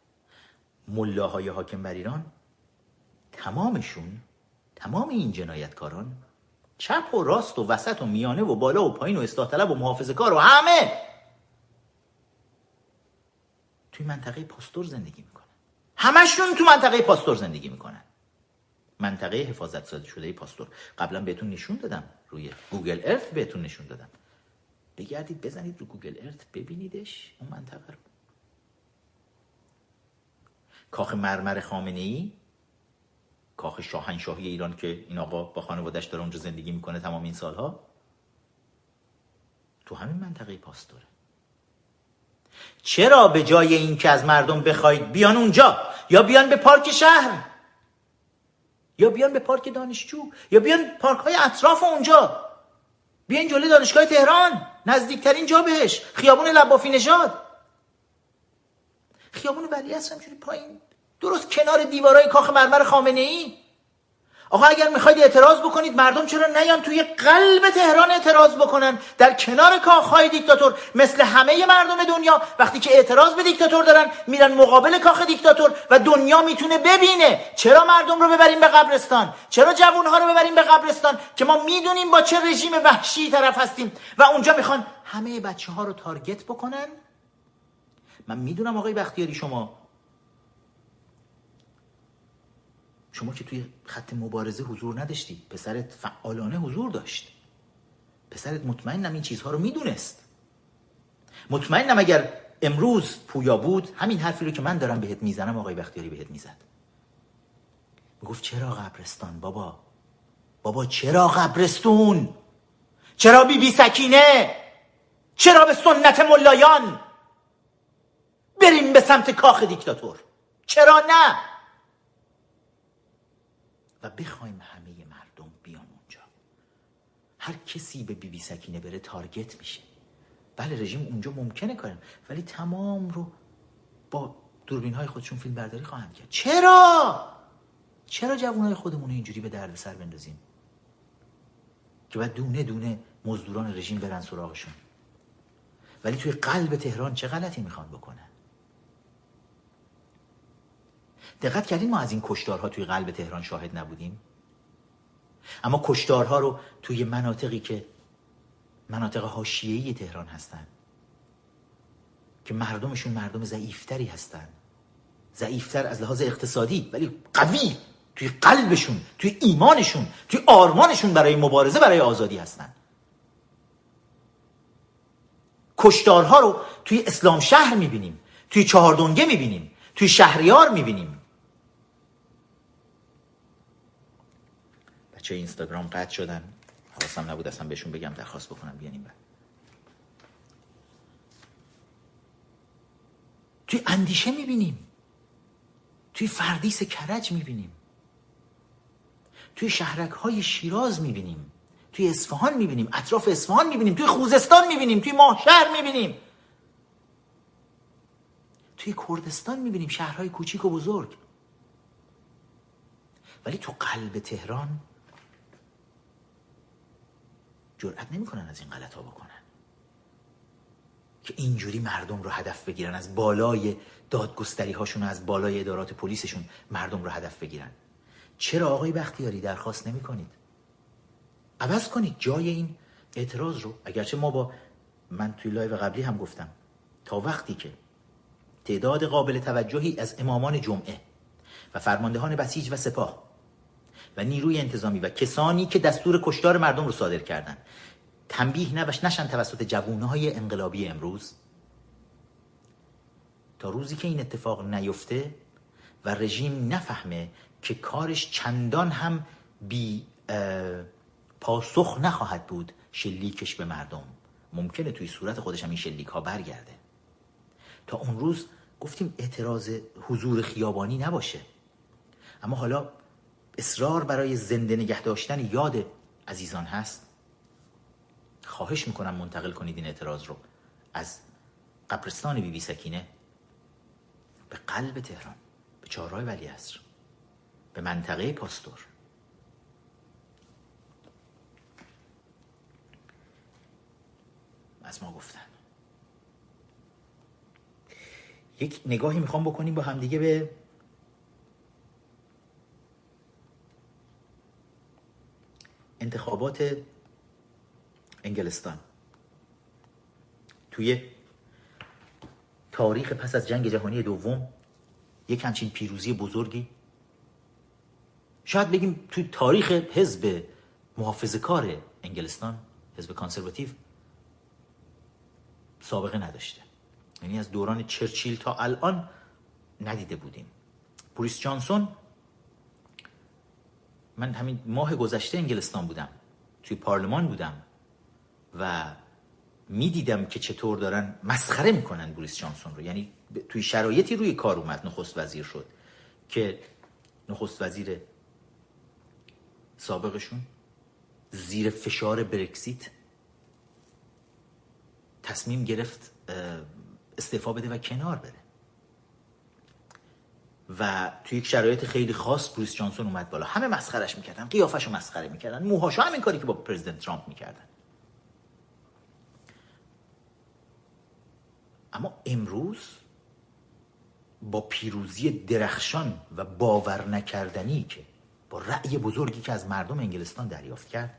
ملاهای حاکم بر ایران تمامشون تمام این جنایتکاران چپ و راست و وسط و میانه و بالا و پایین و اصلاح طلب و محافظه کار و همه توی منطقه پاستور زندگی می‌کنن. همشون تو منطقه پاستور زندگی می‌کنن. منطقه حفاظت شده پاستور. قبلا بهتون نشون دادم. روی گوگل ارث بهتون نشون دادم. بگردید بزنید رو گوگل ارث ببینیدش اون منطقه رو. کاخ مرمر خامنه ای کاخ شاهنشاهی ایران که این آقا با خانوادش داره اونجا زندگی می‌کنه تمام این سالها تو همین منطقه پاستوره چرا به جای اینکه از مردم بخواید بیان اونجا؟ یا بیان به پارک شهر؟ یا بیان به پارک دانشجو؟ یا بیان پارک های اطراف اونجا؟ بیان جلوی دانشگاه تهران. نزدیکترین جا بهش. خیابون لبافی نژاد. خیابون ولی همجوری پایین. درست کنار دیوارای کاخ مرمر خامنه ای آقا اگر می‌خواید اعتراض بکنید مردم چرا نیان توی قلب تهران اعتراض بکنن؟ در کنار کاخهای دیکتاتور مثل همه مردم دنیا وقتی که اعتراض به دیکتاتور دارن میرن مقابل کاخ دیکتاتور و دنیا می‌تونه ببینه چرا مردم رو ببریم به قبرستان چرا جوانها رو ببریم به قبرستان که ما می‌دونیم با چه رژیم وحشی طرف هستیم و اونجا می‌خوان همه بچه ها رو تارگت بکنن؟ من می‌دونم آقای بختیاری شما شما که توی خط مبارزه حضور نداشتی پسرت فعالانه حضور داشت. پسرت مطمئنم این چیزها رو می‌دونست. مطمئنم اگر امروز پویا بود همین حرفی رو که من دارم بهت می‌زنم آقای بختیاری بهت می‌زد. می‌گفت چرا قبرستان بابا؟ بابا چرا قبرستون؟ چرا بی بی سکینه؟ چرا به سنت ملایان؟ بریم به سمت کاخ دیکتاتور. چرا نه؟ و بخوایم همه مردم بیان اونجا. هر کسی به بی بی سکینه بره تارگت میشه. بله رژیم اونجا ممکنه کارن ولی تمام رو با دوربین های خودشون فیلم برداری خواهند کرد. چرا؟ چرا جوان های خودمون اینجوری به درد سر بندازیم؟ که بعد دونه دونه مزدوران رژیم برن سراغشون. ولی توی قلب تهران چه غلطی می‌خوان بکنن؟ دقت کردین ما از این کشتارها توی قلب تهران شاهد نبودیم؟ اما کشتارها رو توی مناطقی که مناطق حاشیه‌ای تهران هستن که مردمشون مردم ضعیفتری هستن ضعیفتر از لحاظ اقتصادی ولی قوی توی قلبشون توی ایمانشون توی آرمانشون برای مبارزه برای آزادی هستن. کشتارها رو توی اسلام شهر می‌بینیم توی چهاردونگه می‌بینیم توی شهریار می‌بینیم. بچه اینستاگرام قطع شدن. حواسم نبود اصلا بهشون بگم درخواست بکنم بیانیم بعد توی اندیشه می‌بینیم. توی فردیس کرج می‌بینیم. توی شهرک های شیراز می‌بینیم. توی اصفهان می‌بینیم. اطراف اصفهان می‌بینیم. توی خوزستان می‌بینیم. توی ماهشهر می‌بینیم. توی کردستان می‌بینیم. شهرهای کوچیک و بزرگ. ولی تو قلب تهران جرأت نمی‌کنن از این غلط ها بکنن. که اینجوری مردم رو هدف بگیرن از بالای دادگستری هاشون از بالای ادارات پلیسشون مردم رو هدف بگیرن. چرا آقای بختیاری درخواست نمی کنید عوض کنید جای این اعتراض رو. اگرچه ما با من توی live قبلی هم گفتم. تا وقتی که تعداد قابل توجهی از امامان جمعه و فرماندهان بسیج و سپاه و نیروی انتظامی و کسانی که دستور کشتار مردم رو صادر کردن تنبیه نبش نشن توسط جوانهای انقلابی امروز. تا روزی که این اتفاق نیفته و رژیم نفهمه که کارش چندان هم بی پاسخ نخواهد بود شلیکش به مردم. ممکنه توی صورت خودش هم این شلیک ها برگرده. تا اون روز گفتیم اعتراض حضور خیابانی نباشه. اما حالا اصرار برای زنده نگه داشتن یاد عزیزان هست؟ خواهش می‌کنم منتقل کنید این اعتراض رو. از قبرستان بی بی سکینه به قلب تهران به چهارراه ولی عصر به منطقه پاستور. از ما گفتن. یک نگاهی می‌خوام بکنیم با همدیگه به انتخابات انگلستان. توی تاریخ پس از جنگ جهانی دوم یک همچین پیروزی بزرگی. شاید بگیم توی تاریخ حزب محافظ کار انگلستان حزب کانسرواتیو سابقه نداشته. یعنی از دوران چرچیل تا الان ندیده بودیم. بوریس جانسون من همین ماه گذشته انگلستان بودم. توی پارلمان بودم. و می‌دیدم که چطور دارن مسخره می‌کنن بوریس جانسون رو. یعنی توی شرایطی روی کار اومد نخست وزیر شد که نخست وزیر سابقشون زیر فشار برکسیت تصمیم گرفت استعفا بده و کنار بره. و توی یک شرایط خیلی خاص بروس جانسون اومد بالا. همه مسخرش می‌کردن قیافش مسخره می‌کردن. موهاشو همین کاری که با پرزیدنت ترامپ می‌کردن. اما امروز با پیروزی درخشان و باور نکردنی که با رأی بزرگی که از مردم انگلستان دریافت کرد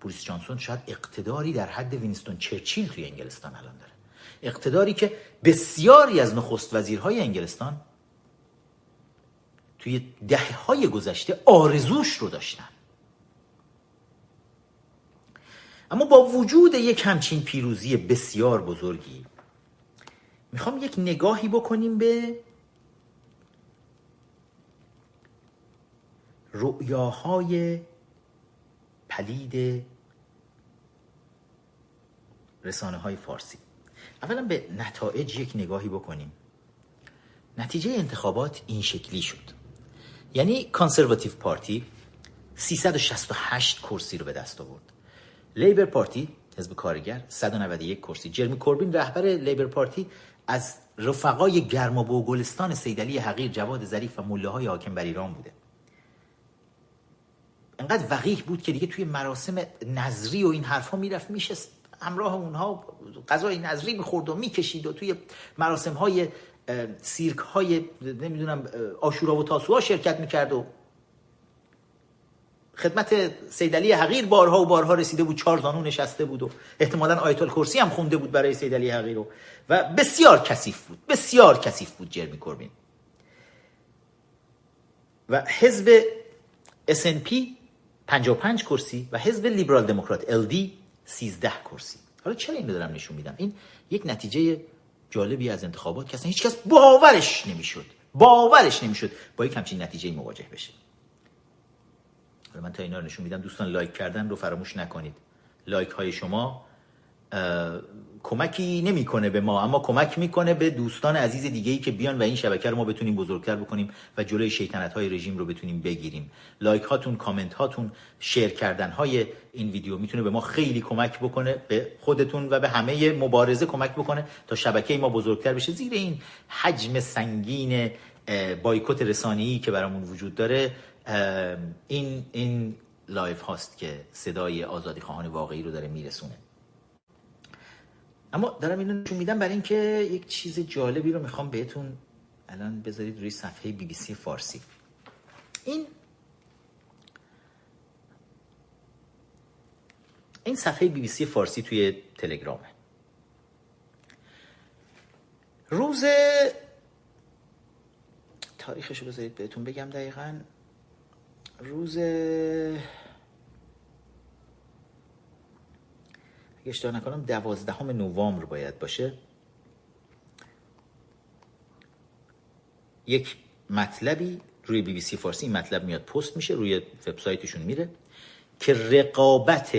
بوریس جانسون شاید اقتداری در حد وینستون چرچیل توی انگلستان الان داره. اقتداری که بسیاری از نخست وزیرهای انگلستان توی دهه های گذشته آرزوش رو داشتن اما با وجود یک همچین پیروزی بسیار بزرگی می‌خوام یک نگاهی بکنیم به رؤیاهای پلید رسانه های فارسی. اولا به نتایج یک نگاهی بکنیم. نتیجه انتخابات این شکلی شد. یعنی کانسرواتیو پارتی 368 کرسی رو به دست آورد. لیبر پارتی حزب کارگر 191 کرسی. جرمی کوربین رهبر لیبر پارتی از رفقای گرما گلستان سیدلی حقیر جواد ظریف و مله های حاکم بر ایران بوده. انقدر وقیح بود که دیگه توی مراسم نظری و این حرفا می‌رفت میشست همراه اونها غذای نظری می‌خورد و می‌کشید و توی مراسم های سیرک های نمی‌دونم آشورا و تاسوها شرکت می‌کرد و خدمت سیدلی حقیر بارها و بارها رسیده بود چهار زانو نشسته بود و احتمالا آیت کرسی هم خونده بود برای سیدلی حقیر رو و بسیار کثیف بود بسیار کثیف بود جرمی کوربین. و حزب SNP 55 کرسی و حزب لیبرال دموکرات LD 13 کرسی. حالا چرا این دارم نشون میدم؟ این یک نتیجه جالبی از انتخابات که اصلا هیچ کس باورش نمی‌شد. باورش نمی‌شد. با یک همچین نتیجه مواجه بشه. من تا اینا رو نشون میدم. دوستان لایک کردن رو فراموش نکنید. لایک های شما کمکی نمی‌کنه به ما اما کمک می‌کنه به دوستان عزیز دیگه ای که بیان و این شبکه رو ما بتونیم بزرگتر بکنیم و جلوی شیطنت های رژیم رو بتونیم بگیریم. like هاتون کامنت هاتون share کردن های این ویدیو می‌تونه به ما خیلی کمک بکنه به خودتون و به همه مبارزه کمک بکنه تا شبکه ما بزرگتر بشه. زیر این حجم سنگین بایکوت رسانه‌ای که برامون وجود داره این این live هاست که صدای آزادی خواهان واقعی رو داره میرسونه. اما دارم اینو نشون میدم برای اینکه یک چیز جالبی رو می‌خوام بهتون الان بذارید روی صفحه بی بی سی فارسی. این این صفحه بی بی سی فارسی توی تلگرامه. روز تاریخش رو بذارید بهتون بگم دقیقا. روز اشتباه نکنم دوازدهم نوامبر باید باشه. یک مطلبی روی بی بی سی فارسی این مطلب میاد پست میشه روی وبسایتشون میره که رقابت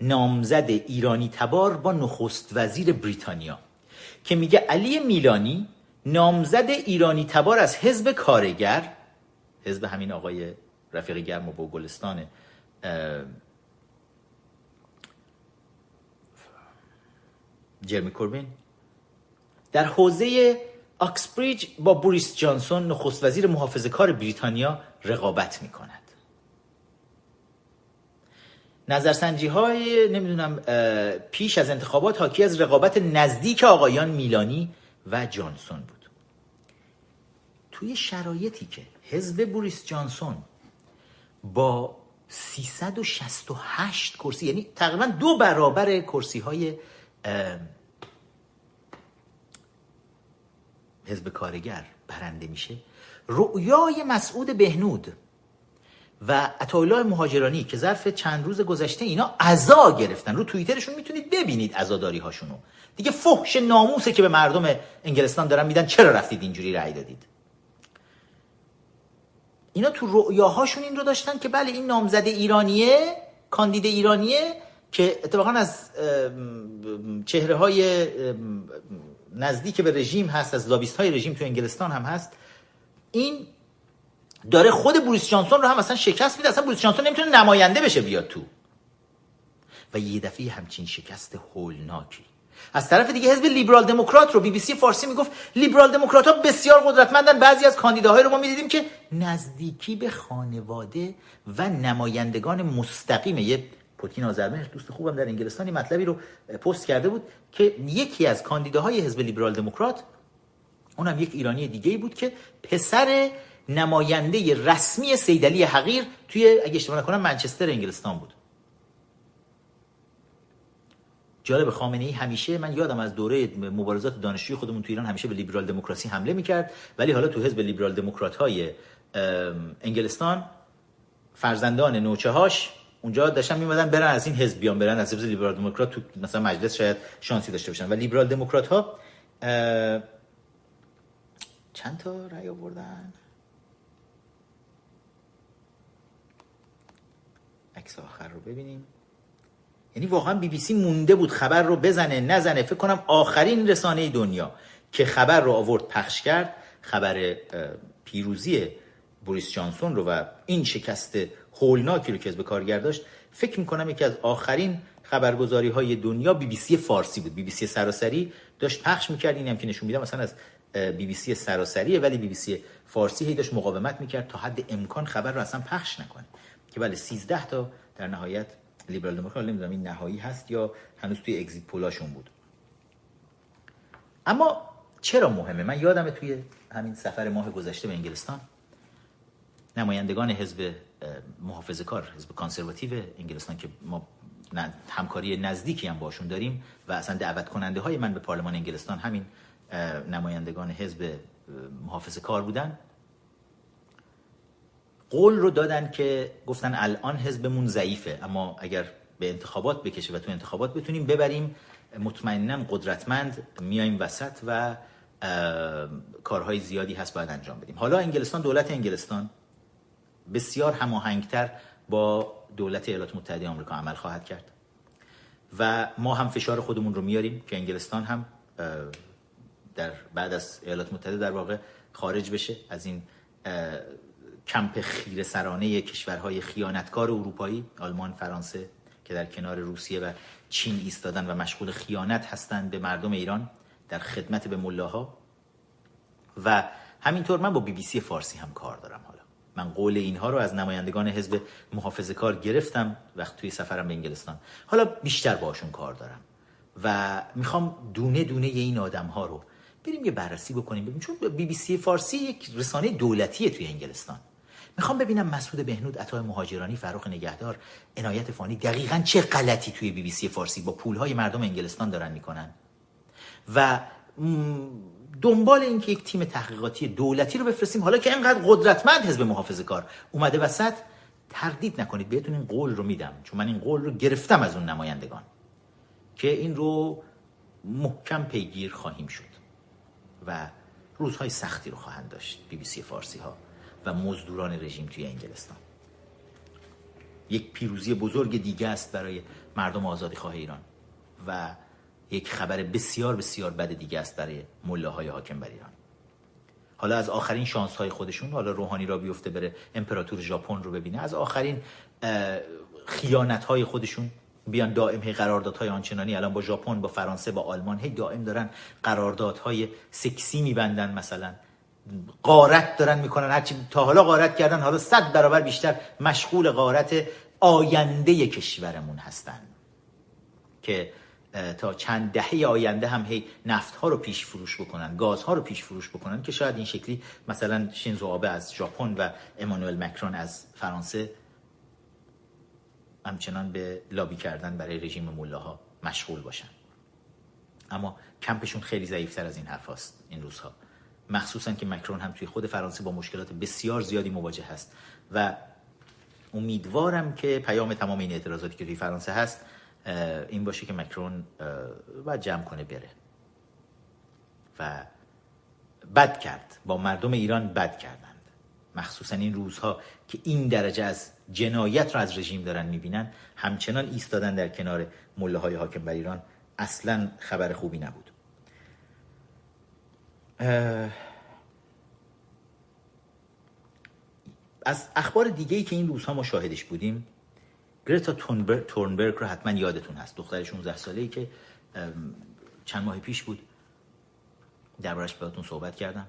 نامزد ایرانی تبار با نخست وزیر بریتانیا که میگه علی میلانی نامزد ایرانی تبار از حزب کارگر حزب همین آقای رفیق گرم و بوگلستان جرمی کوربین. در حوزه آکسبریج با بوریس جانسون نخست وزیر محافظه کار بریتانیا رقابت می کند نظرسنجی های نمی‌دونم پیش از انتخابات حاکی از رقابت نزدیک آقایان میلانی و جانسون بود. توی شرایطی که حزب بوریس جانسون با 368 کرسی یعنی تقریبا دو برابر کرسی های حزب کارگر برنده میشه رؤیای مسعود بهنود و عطاالله مهاجرانی که ظرف چند روز گذشته اینا عزا گرفتن. رو توییترشون می‌تونید ببینید عزاداری هاشونو دیگه فحش ناموسه که به مردم انگلستان دارن میدن. چرا رفتید اینجوری رأی دادید؟ اینا تو رؤیاهاشون این رو داشتن که بله این نامزد ایرانیه کاندید ایرانیه که اتفاقا از چهره های نزدیک به رژیم هست از لابیست های رژیم تو انگلستان هم هست. این داره خود بوریس جانسون رو هم اصلا شکست میده اصلا بوریس جانسون نمی‌تونه نماینده بشه بیاد تو. و یه دفعه همچین شکست هولناکی. از طرف دیگه حزب لیبرال دموکرات رو بی بی سی فارسی می‌گفت لیبرال دموکرات ها بسیار قدرتمندن. بعضی از کاندیداهای رو ما می‌دیدیم که نزدیکی به خانواده و نمایندگان مستقیم یه پوتین آذربایجان دوست خوبم در انگلستانی مطلبی رو پست کرده بود که یکی از کاندیداهای حزب لیبرال دموکرات اونم یک ایرانی دیگه بود که پسر نماینده رسمی سیدلی حقیر توی اگه اشتباه نکنم منچستر انگلستان بود. جالب خامنه ای همیشه من یادم از دوره مبارزات دانشجوی خودمون تو ایران همیشه به لیبرال دموکراسی حمله می‌کرد. ولی حالا تو حزب لیبرال دموکرات های انگلستان فرزندان نوچه هاش اونجا داشتن میمدن برن از این حزب بیان برن از حزب لیبرال دموکرات تو مثلا مجلس شاید شانسی داشته باشن. و لیبرال دموکرات ها چند تا رأی آوردن؟ عکس آخر رو ببینیم. یعنی واقعا بی بی سی مونده بود خبر رو بزنه نزنه. فکر کنم آخرین رسانه دنیا که خبر رو آورد پخش کرد خبر پیروزی بوریس جانسون رو و این شکست هولناکی رو که حزب کارگر داشت فکر می‌کنم یکی از آخرین خبرگزاری های دنیا بی بی سی فارسی بود. بی بی سی سراسری داشت پخش می‌کرد این هم که نشون میدم مثلا از بی بی سی سراسریه ولی بی بی سی فارسی هی داشت مقاومت می‌کرد تا حد امکان خبر رو اصلا پخش نکنه. که بله 13 تا در نهایت لیبرال دموکرات نمی‌دونم این نهایی هست یا هنوز توی exit poll اشون بود. اما چرا مهمه؟ من یادم توی همین سفر ماه گذشته به انگلستان نمایندگان حزب محافظه کار حزب کانسرواتیو انگلستان که ما همکاری نزدیکی هم باشون داریم و اصلا دعوت کننده های من به پارلمان انگلستان همین نمایندگان حزب محافظه کار بودن. قول رو دادن که گفتن الان حزبمون ضعیفه اما اگر به انتخابات بکشه و تو انتخابات بتونیم ببریم مطمئنا قدرتمند میایم وسط و کارهای زیادی هست باید انجام بدیم. حالا انگلستان دولت انگلستان بسیار هماهنگتر با دولت ایالات متحده آمریکا عمل خواهد کرد. و ما هم فشار خودمون رو میاریم که انگلستان هم در بعد از ایالات متحده در واقع خارج بشه از این کمپ خیر سرانه کشورهای خیانتکار اروپایی آلمان فرانسه که در کنار روسیه و چین ایستادن و مشغول خیانت هستند به مردم ایران در خدمت به ملاها. و همینطور من با بی بی سی فارسی هم کار دارم من قول اینها رو از نمایندگان حزب محافظه کار گرفتم وقت توی سفرم به انگلستان. حالا بیشتر باشون کار دارم و می‌خوام دونه دونه این آدم ها رو بریم یه بررسی بکنیم. ببینیم چون بی بی سی فارسی یک رسانه دولتیه توی انگلستان. می‌خوام ببینم مسعود بهنود عطای مهاجرانی فروخ نگهدار عنایت فانی دقیقا چه غلطی توی بی بی سی فارسی با پولهای مردم انگلستان دارن می‌کنن؟ و دنبال اینکه یک تیم تحقیقاتی دولتی رو بفرستیم حالا که اینقدر قدرتمند حزب محافظه کار. اومده وسط تردید نکنید بهتون این قول رو میدم. چون من این قول رو گرفتم از اون نمایندگان. که این رو محکم پیگیر خواهیم شد. و روزهای سختی رو خواهند داشت بی بی سی فارسی ها و مزدوران رژیم توی انگلستان. یک پیروزی بزرگ دیگه است برای مردم آزادی خواه ایران. و یک خبر بسیار بسیار بد دیگه است برای های حاکم بر ایران. حالا از آخرین شانس های خودشون حالا روحانی را بیفته بره امپراتور ژاپن رو ببینه از آخرین خیانت های خودشون بیان دائم هی قراردادهای آنچنانی. الان با ژاپن با فرانسه با آلمان هی دائم دارن قراردادهای سکسی میبندن مثلا. قارت دارن می‌کنن. هرچی تا حالا قارت کردن حالا صد برابر بیشتر مشغول قارت آینده کشورمون هستن. که تا چند دهه آینده هم هی نفت ها رو پیش فروش بکنن گاز ها رو پیش فروش بکنن که شاید این شکلی مثلا شینزو آبه از ژاپن و امانوئل مکرون از فرانسه همچنان به لابی کردن برای رژیم ها مشغول باشن. اما کمپشون خیلی ضعیفتر از این حرف هست این روزها. مخصوصا که مکرون هم توی خود فرانسه با مشکلات بسیار زیادی مواجه هست و امیدوارم که پیام تمام این اعتراضاتی که توی فرانسه هست این باشه که مکرون باید جمع کنه بره. و بد کرد. با مردم ایران بد کردند. مخصوصا این روزها که این درجه از جنایت را از رژیم دارن می‌بینن همچنان ایستادن در کنار مله های حاکم بر ایران اصلا خبر خوبی نبود. از اخبار دیگه ای که این روزها ما شاهدش بودیم گرتا تورنبرگ رو حتما یادتون هست. دختر 16 ساله ای که چند ماه پیش بود. دربارش بهتون صحبت کردم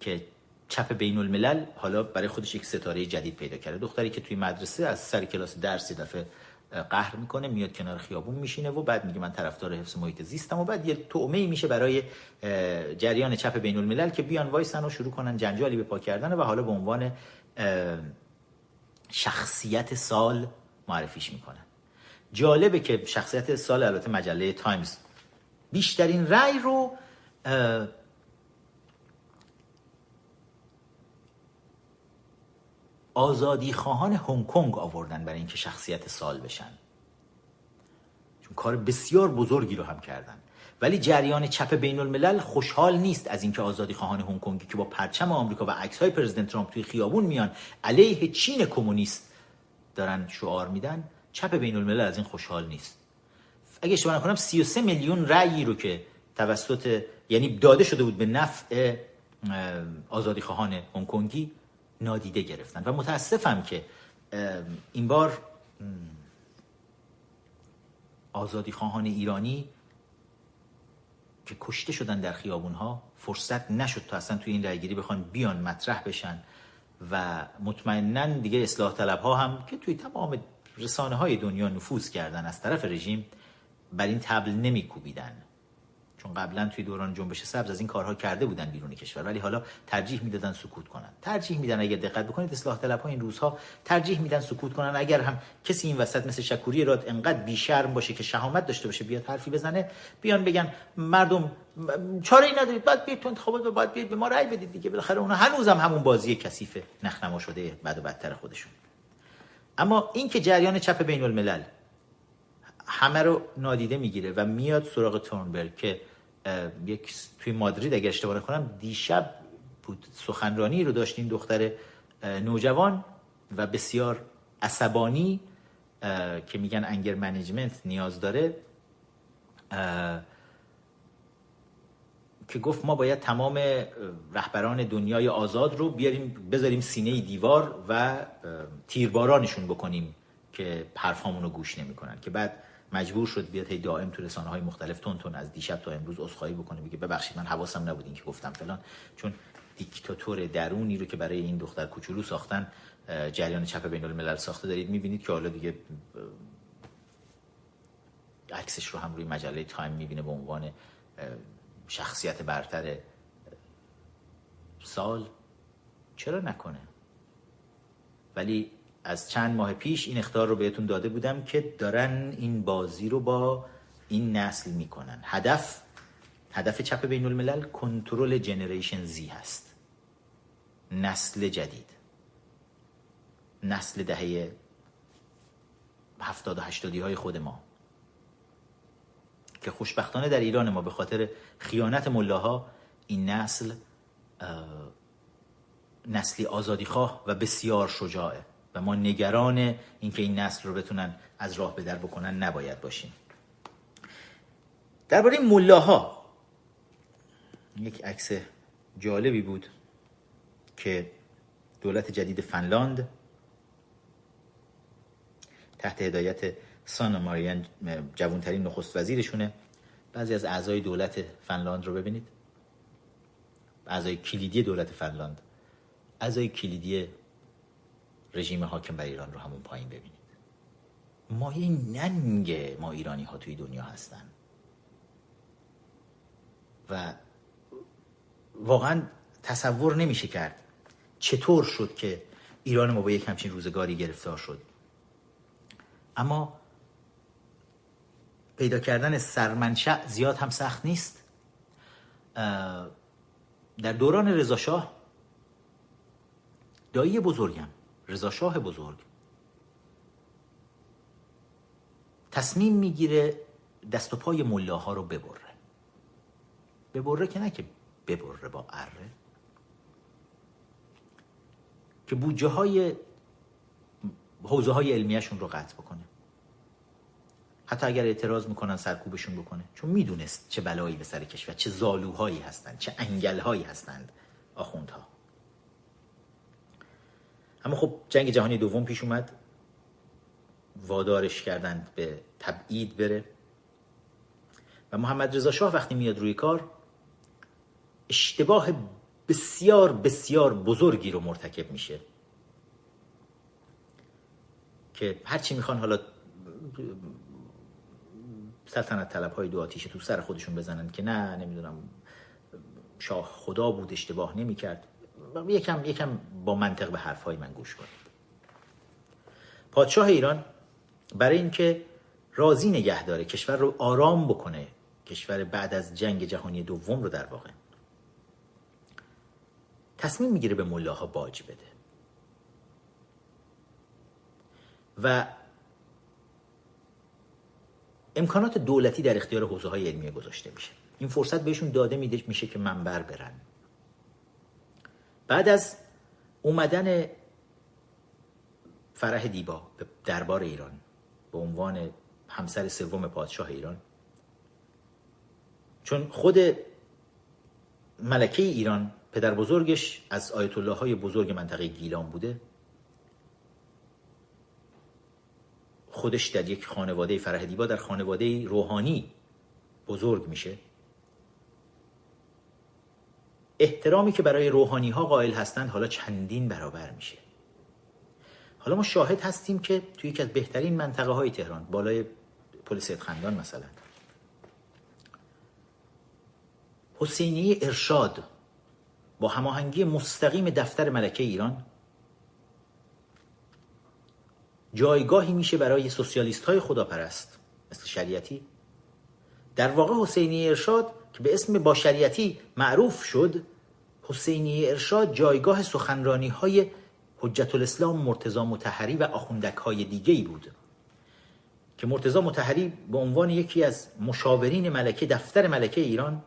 که چپ بین الملل حالا برای خودش یک ستاره جدید پیدا کرده. دختری که توی مدرسه از سر کلاس درسی دفعه قهر می‌کنه میاد کنار خیابون میشینه و بعد میگه من طرفدار حفظ محیط زیستم و بعد یه طعمه میشه برای جریان چپ بین الملل که بیان وایسن و شروع کنن جنجالی به پا کردن و حالا به عنوان شخصیت سال معرفیش می‌کنن جالبه که شخصیت سال البته مجله تایمز بیشترین رأی رو آزادی خواهان هنگ کنگ آوردن برای اینکه شخصیت سال بشن. چون کار بسیار بزرگی رو هم کردن. ولی جریان چپ بین الملل خوشحال نیست از اینکه آزادی خواهان هنگ کنگی که با پرچم آمریکا و عکس های پرزیدنت ترامپ توی خیابون میان علیه چین کمونیست دارن شعار میدن چپ بین الملل از این خوشحال نیست. اگه اشتباه نکنم 33 میلیون رأیی رو که توسط یعنی داده شده بود به نفع آزادی خواهان هنگ کنگی نادیده گرفتن. و متاسفم که این بار آزادی خواهان ایرانی که کشته شدن در خیابون ها فرصت نشد تا اصلا توی این رأیگیری بخوان بیان مطرح بشن. و مطمئنا دیگه اصلاح طلب ها هم که توی تمام رسانه های دنیا نفوذ کردن از طرف رژیم بر این تبل نمی کوبیدن چون قبلا توی دوران جنبش سبز از این کارها کرده بودن بیرون کشور ولی حالا ترجیح می‌دادن سکوت کنن. ترجیح میدن اگر دقت بکنید اصلاح طلب ها این روزها ترجیح میدن سکوت کنن. اگر هم کسی این وسط مثل شکوری راد انقدر بیشرم باشه که شهامت داشته باشه بیاد حرفی بزنه بیان بگن مردم چاره ای ندارید بعد بیاید تو انتخابات بعد بیاید به ما رأی بدید دیگه. بالاخره اونها هنوزم همون بازی کثیف نخنما شده بعد و بدتر خودشون. اما این که جریان چپ بین الملل همه رو نادیده می‌گیره و میاد سراغ تورنبرگ که یک توی مادرید اگر اشتباه نکنم دیشب بود. سخنرانی رو داشت این دختر نوجوان و بسیار عصبانی که میگن انگر منیجمنت نیاز داره که گفت ما باید تمام رهبران دنیای آزاد رو بیاریم بذاریم سینه دیوار و تیربارانشون بکنیم که حرفامون رو گوش نمی‌کنن. که بعد مجبور شد بیاد هی دائم تو رسانه های مختلف تون تون از دیشب تا امروز عذرخواهی بکنه بگه ببخشید من حواسم نبود این که گفتم فلان. چون دیکتاتور درونی رو که برای این دختر کوچولو ساختن جریان چپ بین الملل ساخته دارید می‌بینید که حالا دیگه عکسش رو هم روی مجله تایم می‌بینه به عنوان شخصیت برتر سال. چرا نکنه؟ ولی از چند ماه پیش این اختار رو بهتون داده بودم که دارن این بازی رو با این نسل می‌کنن. هدف هدف چپ بین الملل کنترل جنریشن زی هست. نسل جدید. نسل دهه هفتاد و هشتادی های خود ما. که خوشبختانه در ایران ما به خاطر خیانت ملاها این نسل نسلی آزادیخواه و بسیار شجاعه. و ما نگران اینکه این نسل رو بتونن از راه به در بکنن نباید باشیم. درباره ملاها یک عکس جالبی بود که دولت جدید فنلاند تحت هدایت سانا ماریان جوانترین نخست وزیرشونه. بعضی از اعضای دولت فنلاند رو ببینید. اعضای کلیدی دولت فنلاند. اعضای کلیدی رژیم حاکم بر ایران رو همون پایین ببینید. مایه ننگ ما ایرانی ها توی دنیا هستن. و واقعا تصور نمیشه کرد چطور شد که ایران ما با یک همچین روزگاری گرفتار شد. اما پیدا کردن سرمنشأ زیاد هم سخت نیست. در دوران رضاشاه دایی بزرگم. رضاشاه بزرگ. تصمیم می‌گیره دست و پای ملاها رو ببره. ببره که نه که ببره با اره. که بودجه های حوزه های علمیشون رو قطع بکنه. حتی اگر اعتراض می‌کنن سرکوبشون بکنه. چون می‌دونست چه بلایی به سر کشور چه زالوهایی هستند چه انگلهایی هستند آخوندها. اما خب جنگ جهانی دوم پیش اومد. وادارش کردند به تبعید بره. و محمد رضا شاه وقتی میاد روی کار اشتباه بسیار بسیار بزرگی رو مرتکب میشه. که هرچی می‌خوان حالا سلطنت طلب های دو آتیش تو سر خودشون بزنن که نه نمی‌دونم شاه خدا بود اشتباه نمی‌کرد. یکم یکم با منطق به حرفهای من گوش کنید. پادشاه ایران برای اینکه راضی نگه داره کشور رو آرام بکنه کشور بعد از جنگ جهانی دوم رو در واقع تصمیم می‌گیره به ملاها باج بده. و امکانات دولتی در اختیار حوزه های علمیه گذاشته میشه. این فرصت بهشون داده میده میشه که منبر برن. بعد از اومدن فرح دیبا به دربار ایران به عنوان همسر سوم پادشاه ایران چون خود ملکه ایران پدر بزرگش از آیت الله های بزرگ منطقه گیلان بوده خودش در یک خانواده فرح دیبا در خانواده روحانی بزرگ میشه. احترامی که برای روحانی ها قائل هستند حالا چندین برابر میشه. حالا ما شاهد هستیم که توی یکی از بهترین منطقه های تهران بالای پل خندان مثلا حسینی ارشاد با هماهنگی مستقیم دفتر ملکه ایران جایگاهی میشه برای سوسیالیست های خداپرست مثل شریعتی. در واقع حسینی ارشاد که به اسم با شریعتی معروف شد حسینی ارشاد جایگاه سخنرانی های حجت الاسلام مرتزا متحری و آخوندک های دیگه ای بود که مرتزا متحری به عنوان یکی از مشاورین ملکه دفتر ملکه ایران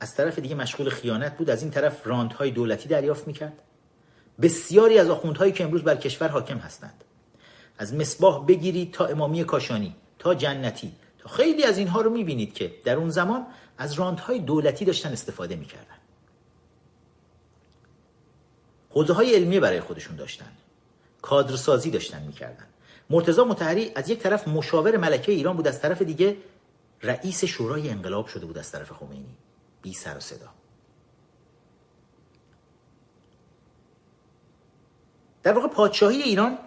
از طرف دیگه مشغول خیانت بود از این طرف های دولتی دریافت می‌کرد. بسیاری از آخوندهایی که امروز بر کشور حاکم هستند. از مصباح بگیرید تا امامی کاشانی تا جنتی تا خیلی از اینها رو می‌بینید که در اون زمان از های دولتی داشتن استفاده می‌کردن. حوزه های علمی برای خودشون داشتن. کادرسازی داشتن می‌کردن. مرتضا متحری از یک طرف مشاور ملکه ایران بود از طرف دیگه رئیس شورای انقلاب شده بود از طرف خمینی. بی سر و صدا. در واقع پادشاهی ایران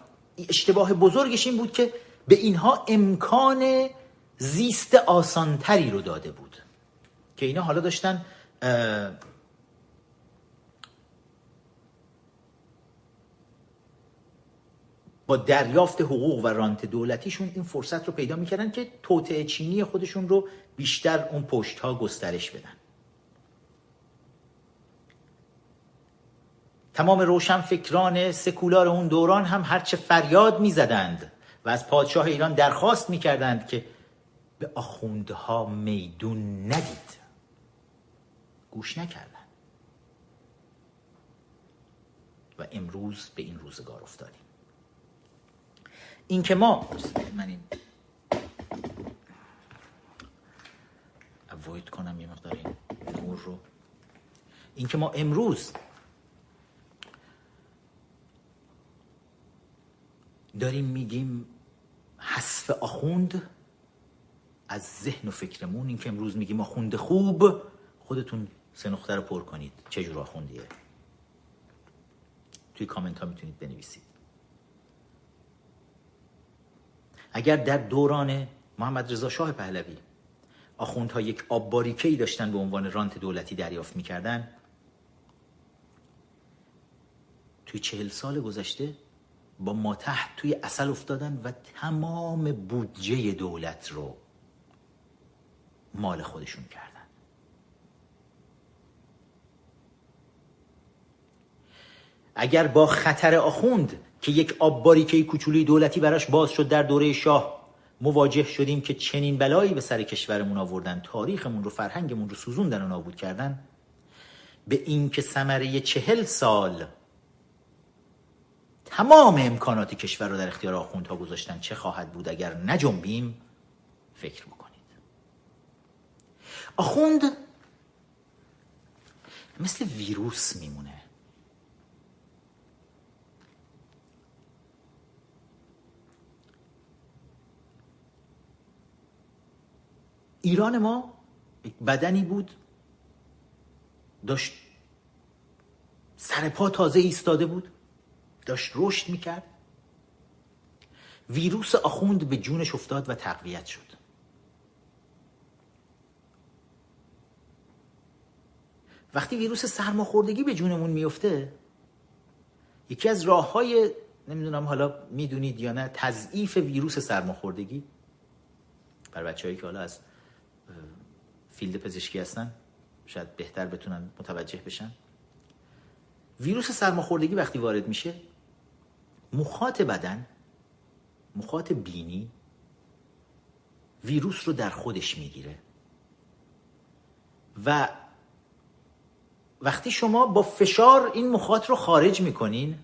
اشتباه بزرگش این بود که به اینها امکان زیست آسانتری رو داده بود. که اینا حالا داشتن با دریافت حقوق و رانت دولتیشون این فرصت رو پیدا می‌کردن که توطعه چینی خودشون رو بیشتر اون پشت ها گسترش بدن. تمام روشن فکران سکولار اون دوران هم هرچه فریاد می‌زدند و از پادشاه ایران درخواست می‌کردند که به آخوندها میدون ندید. گوش نکردن. و امروز به این روزگار افتادیم. این که ما من این اوید کنم یه مقدار این نور رو. این که ما امروز داریم میگیم حذف آخوند از ذهن و فکرمون. این که امروز میگیم آخوند خوب خودتون سه نقطه رو پر کنید. چه جور آخوندیه؟ توی کامنت ها می‌تونید بنویسید. اگر در دوران محمد رضا شاه پهلوی آخوندها یک آب باریکه‌ای داشتن به عنوان رانت دولتی دریافت می‌کردن توی چهل سال گذشته با ما تحت توی اصل افتادن و تمام بودجه دولت رو مال خودشون کردن. اگر با خطر آخوند که یک آب باریکه کوچولی دولتی براش باز شد در دوره شاه مواجه شدیم که چنین بلایی به سر کشورمون آوردن تاریخمون رو فرهنگمون رو سوزوندن و نابود کردن؟ به این که ثمره چهل سال تمام امکانات کشور رو در اختیار آخوندها گذاشتن چه خواهد بود اگر نجنبیم؟ فکر بکنید. آخوند مثل ویروس میمونه. ایران ما بدنی بود. داشت سر پا تازه ایستاده بود. داشت رشد می‌کرد. ویروس آخوند به جونش افتاد و تقویت شد. وقتی ویروس سرماخوردگی به جونمون میفته یکی از راه های نمی‌دونم حالا می‌دونید یا نه تضعیف ویروس سرماخوردگی. بر بچههایی که حالا از فیلد پزشکی هستن. شاید بهتر بتونن متوجه بشن. ویروس سرماخوردگی وقتی وارد میشه مخاط بدن مخاط بینی ویروس رو در خودش می‌گیره. و وقتی شما با فشار این مخاط رو خارج می‌کنین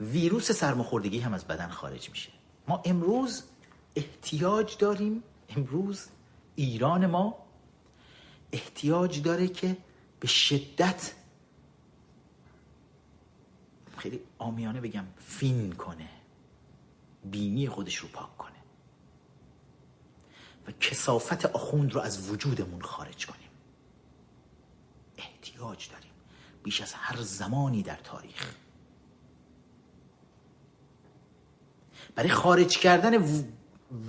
ویروس سرماخوردگی هم از بدن خارج میشه. ما امروز احتیاج داریم امروز ایران ما احتیاج داره که به شدت خیلی آمیانه بگم فین کنه بینی خودش رو پاک کنه و کسافت آخوند رو از وجودمون خارج کنیم. احتیاج داریم بیش از هر زمانی در تاریخ. برای خارج کردن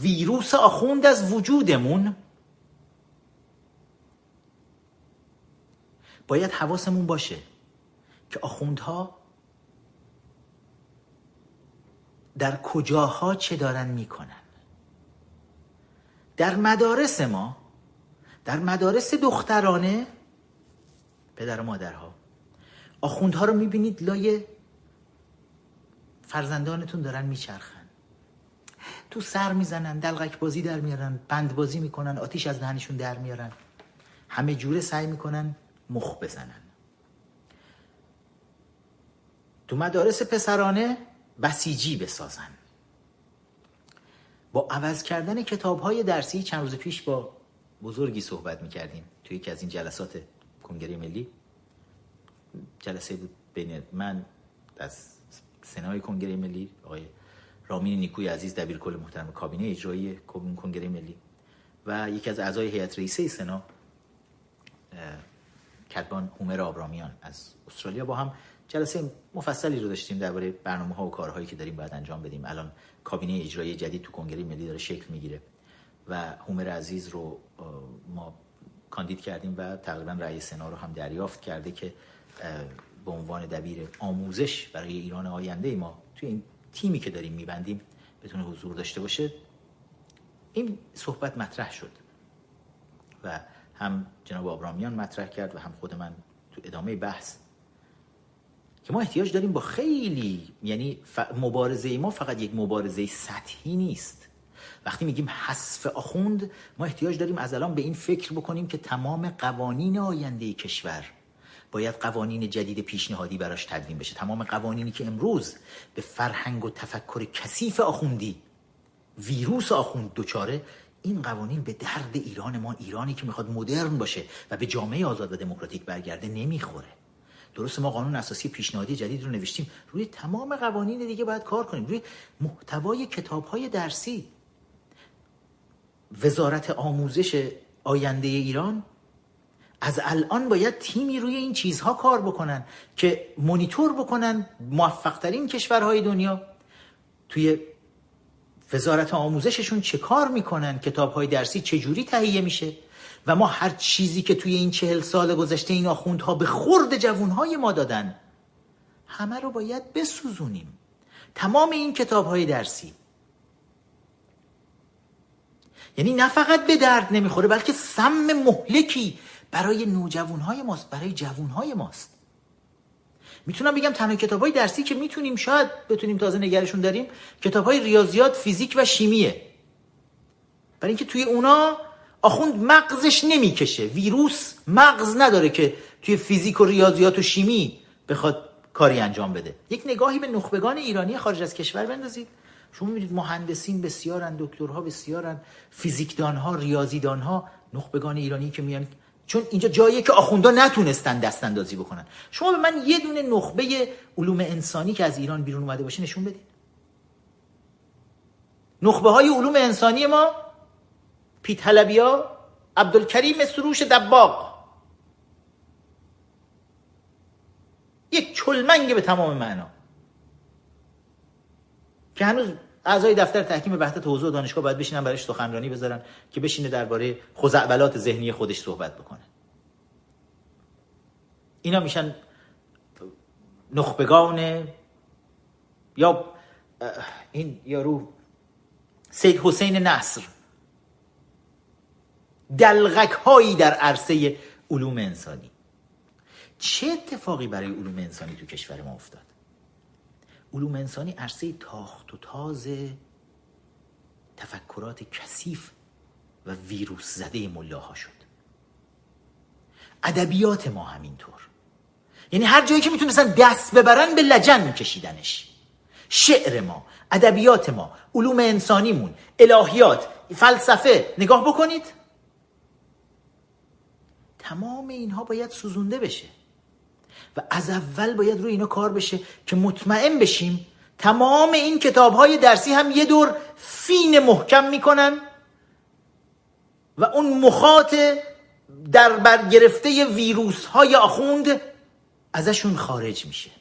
ویروس آخوند از وجودمون باید حواسمون باشه که آخوندها در کجاها چه دارن می‌کنن. در مدارس ما در مدارس دخترانه پدر و مادرها آخوندها رو می‌بینید لای فرزندانتون دارن میچرخن. تو سر می‌زنن دلغک بازی در میارن بند بازی می‌کنن آتیش از دهنشون در میارن. همه جوره سعی می‌کنن مخ بزنن. تو مدارس پسرانه بسیجی بسازن. با عوض کردن کتاب های درسی چند روز پیش با بزرگی صحبت می‌کردیم توی یکی از این جلسات کنگره ملی. جلسه بود بین من از سنای کنگره ملی آقای رامین نیکوی عزیز دبیر کل محترم کابینه اجرایی کنگره ملی و یکی از اعضای هیئت رئیسه سنا کتبان هومر آبرامیان از استرالیا با هم جلسه مفصلی رو داشتیم درباره برنامه ها و کارهایی که داریم باید انجام بدیم. الان کابینه اجرایی جدید تو کنگره ملی داره شکل می‌گیره و هومر عزیز رو ما کاندید کردیم و تقریبا رئیس سنا رو هم دریافت کرده که به عنوان دبیر آموزش برای ایران آینده ما توی این تیمی که داریم میبندیم بتونه حضور داشته باشه. این صحبت مطرح شد و هم جناب آبرامیان مطرح کرد و هم خود من تو ادامه بحث. که ما احتیاج داریم با خیلی یعنی مبارزه ما فقط یک مبارزه سطحی نیست. وقتی میگیم حذف آخوند ما احتیاج داریم از الان به این فکر بکنیم که تمام قوانین آینده کشور باید قوانین جدید پیشنهادی براش تدوین بشه. تمام قوانینی که امروز به فرهنگ و تفکر کثیف آخوندی ویروس آخوند دوچاره این قوانین به درد ایران ما ایرانی که می‌خواد مدرن باشه و به جامعه آزاد و دموکراتیک برگرده نمی‌خوره. درست ما قانون اساسی پیشنهادی جدید رو نوشتیم. روی تمام قوانین دیگه باید کار کنیم. روی محتوای کتاب های درسی. وزارت آموزش آینده ایران از الان باید تیمی روی این چیزها کار بکنن که مونیتور بکنن موفقترین کشورهای دنیا. توی وزارت آموزششون چه کار می‌کنن؟ کتاب های درسی چجوری تهیه میشه؟ و ما هر چیزی که توی این چهل سال گذشته این آخوندها به خورد جوونهای ما دادن همه رو باید بسوزونیم. تمام این کتاب های درسی. یعنی نه فقط به درد نمی‌خوره بلکه سم مهلکی برای نوجوانهای ماست برای جوانهای ماست. می‌تونم بگم تنها کتاب های درسی که می‌تونیم شاید بتونیم تازه نگرشون داریم کتاب های ریاضیات فیزیک و شیمیه. برای اینکه توی اونا آخوند مغزش نمی‌کشه. ویروس مغز نداره که توی فیزیک و ریاضیات و شیمی بخواد کاری انجام بده. یک نگاهی به نخبگان ایرانی خارج از کشور بندازید. شما می‌بینید مهندسین بسیارن دکترها بسیارن فیزیکدانها ریاضیدانها نخبگان ایرانی که میان چون اینجا جاییه که آخوندا نتونستن دست اندازی بکنن. شما به من یه دونه نخبه علوم انسانی که از ایران بیرون اومده باشه نشون بدید. نخبه های علوم انسانی ما پیت حلبیا عبدالکریم سروش دباغ. یک چلمنگ به تمام معنا. که هنوز اعضای دفتر تحکیم وحدت حوزه دانشگاه باید بشینن برایش سخنرانی بذارن که بشینه درباره خزعبلات ذهنی خودش صحبت بکنه. اینا میشن نخبگان یا این یارو سید حسین نصر. دلغک هایی در عرصه علوم انسانی. چه اتفاقی برای علوم انسانی تو کشور ما افتاد؟ علوم انسانی عرصه تاخت و تاز تفکرات کثیف و ویروس زده ملاها شد. ادبیات ما همینطور. یعنی هر جایی که می‌تونستن دست ببرن به لجن میکشیدنش. شعر ما ادبیات ما علوم انسانیمون الهیات فلسفه نگاه بکنید. تمام اینها باید سوزونده بشه. از اول باید روی اینا کار بشه که مطمئن بشیم تمام این کتاب های درسی هم یه دور فین محکم می‌کنن و اون مخاط در برگرفته ویروس های آخوند ازشون خارج میشه.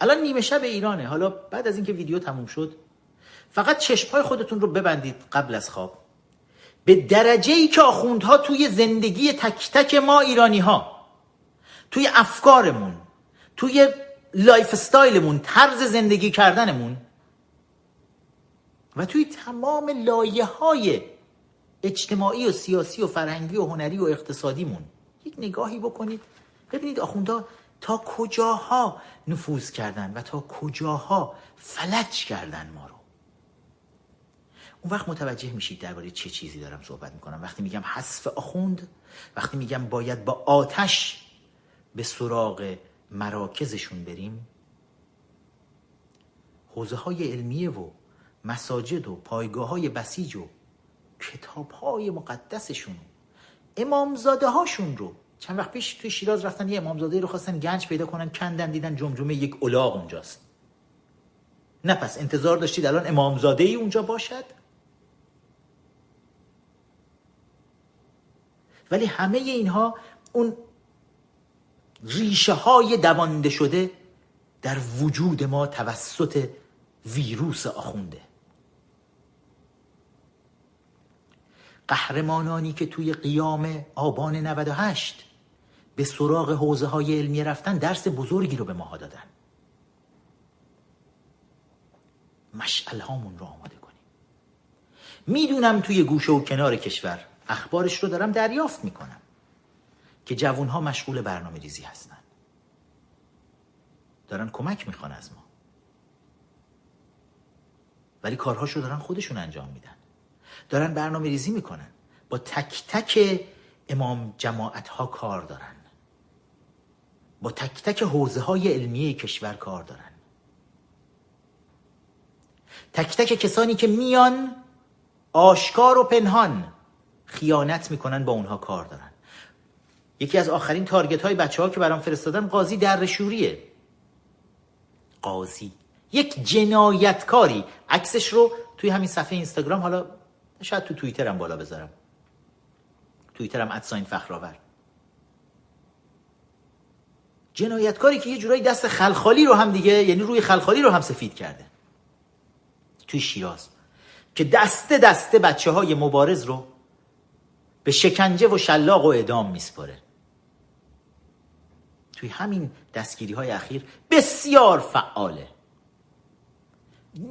الان نیمه شب ایرانه. حالا بعد از اینکه ویدیو تموم شد فقط چشمهای خودتون رو ببندید قبل از خواب. به درجه ای که آخوندها توی زندگی تک تک ما ایرانی ها توی افکارمون توی lifestyle مون طرز زندگی کردنمون و توی تمام لایه های اجتماعی و سیاسی و فرهنگی و هنری و اقتصادیمون یک نگاهی بکنید. ببینید آخوندها تا کجاها نفوذ کردن و تا کجاها فلج کردن ما رو. اون وقت متوجه میشید درباره چه چیزی دارم صحبت می‌کنم. وقتی میگم حذف آخوند وقتی میگم باید با آتش به سراغ مراکزشون بریم حوزه های علمیه و مساجد و پایگاه های بسیج و کتاب های مقدسشون امامزاده هاشون رو چند وقت پیش توی شیراز رفتن یه امامزاده رو خواستن گنج پیدا کنن کندن دیدن جمجمه یک الاغ اونجاست. نه پس انتظار داشتید الان امامزاده ای اونجا باشد؟ ولی همه اینها اون ریشه های دوانده شده در وجود ما توسط ویروس آخونده. قهرمانانی که توی قیام آبان 98 به سراغ حوزه های علمی رفتن درس بزرگی رو به ما دادن. مشعل هامون رو آماده کنیم. می‌دونم توی گوشه و کنار کشور اخبارش رو دارم دریافت می‌کنم که جوون ها مشغول برنامه ریزی هستن. دارن کمک می‌خوان از ما. ولی کارهاشو دارن خودشون انجام میدن. دارن برنامه ریزی می‌کنن. با تک تک امام جماعت ها کار دارن. با تک تک حوزه های علمیه کشور کار دارن. تک تک کسانی که میان آشکار و پنهان. خیانت می‌کنن با اونها کار دارن. یکی از آخرین تارگت های بچه ها که برام فرستادن قاضی در شوریه. قاضی. یک جنایتکاری. عکسش رو توی همین صفحه اینستاگرام حالا شاید تو توییترم بالا بذارم. توییترم ادساین فخرآور جنایتکاری که یه جورایی دست خلخالی رو هم دیگه یعنی روی خلخالی رو هم سفید کرده. توی شیراز. که دسته دسته بچه های مبارز رو به شکنجه و شلاق و اعدام میسپره توی همین دستگیری های اخیر بسیار فعاله.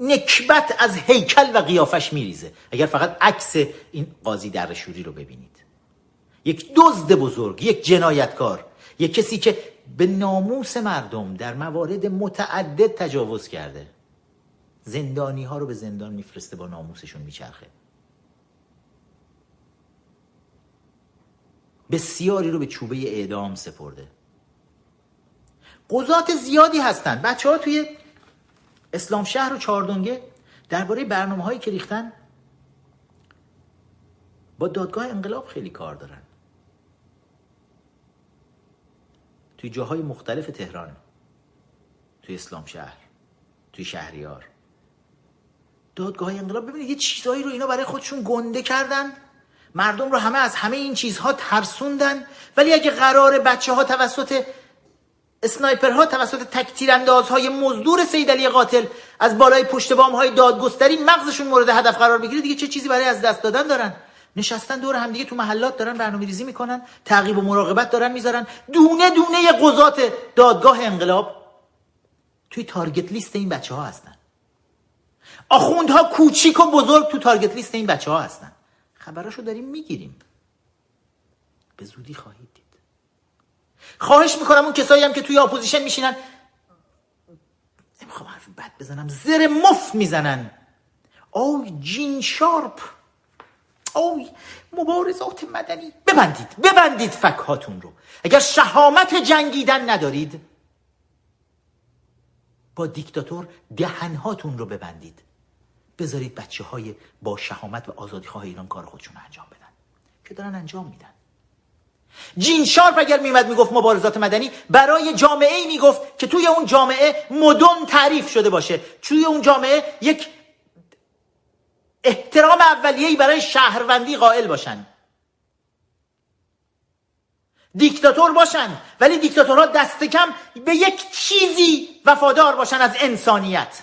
نکبت از هیکل و قیافش میریزه. اگر فقط عکس این قاضی در شوری رو ببینید. یک دزد بزرگ یک جنایتکار یک کسی که به ناموس مردم در موارد متعدد تجاوز کرده. زندانی ها رو به زندان میفرسته با ناموسشون میچرخه. بسیاری رو به چوبه اعدام سپرده. قضات زیادی هستند بچه ها توی اسلام شهر و چاردونگه درباره برنامه هایی که ریختن با دادگاه انقلاب خیلی کار دارن. توی جاهای مختلف تهران توی اسلام شهر توی شهریار. دادگاه انقلاب ببینید یه چیزهایی رو اینا برای خودشون گنده کردن. مردم رو همه از همه این چیزها ترسوندن. ولی اگه قرار بچه ها توسط اسنایپرها توسط تکتیر اندازهای مزدور سید علی قاتل از بالای پشت بام های دادگستری مغزشون مورد هدف قرار بگیره دیگه چه چیزی برای از دست دادن دارن؟ نشستن دور هم دیگه تو محلات دارن برنامه ریزی می‌کنن تعقیب و مراقبت دارن می‌ذارن. دونه دونه قضات دادگاه انقلاب توی target list این بچه ها هستن. آخوندها کوچیک و بزرگ تو target list این بچه ها هستن. خبراشو داریم می‌گیریم. به زودی خواهید دید. خواهش می‌کنم اون کسایی هم که توی اپوزیشن میشینن. نمی‌خوام حرف بد بزنم. زر مف می‌زنن. او جین شارپ. او مبارزات مدنی. ببندید. ببندید فکهاتون رو. اگر شهامت جنگیدن ندارید با دیکتاتور دهنهاتون رو ببندید. بذارید بچه های با شهامت و آزادی خواه ایران کار خودشون انجام بدن. که دارن انجام میدن. جین شارپ اگر میمد می‌گفت مبارزات مدنی برای جامعه ای می‌گفت که توی اون جامعه مدن تعریف شده باشه. توی اون جامعه یک احترام اولیه‌ای برای شهروندی قائل باشن. دیکتاتور باشن. ولی دیکتاتورها دست کم به یک چیزی وفادار باشن از انسانیت.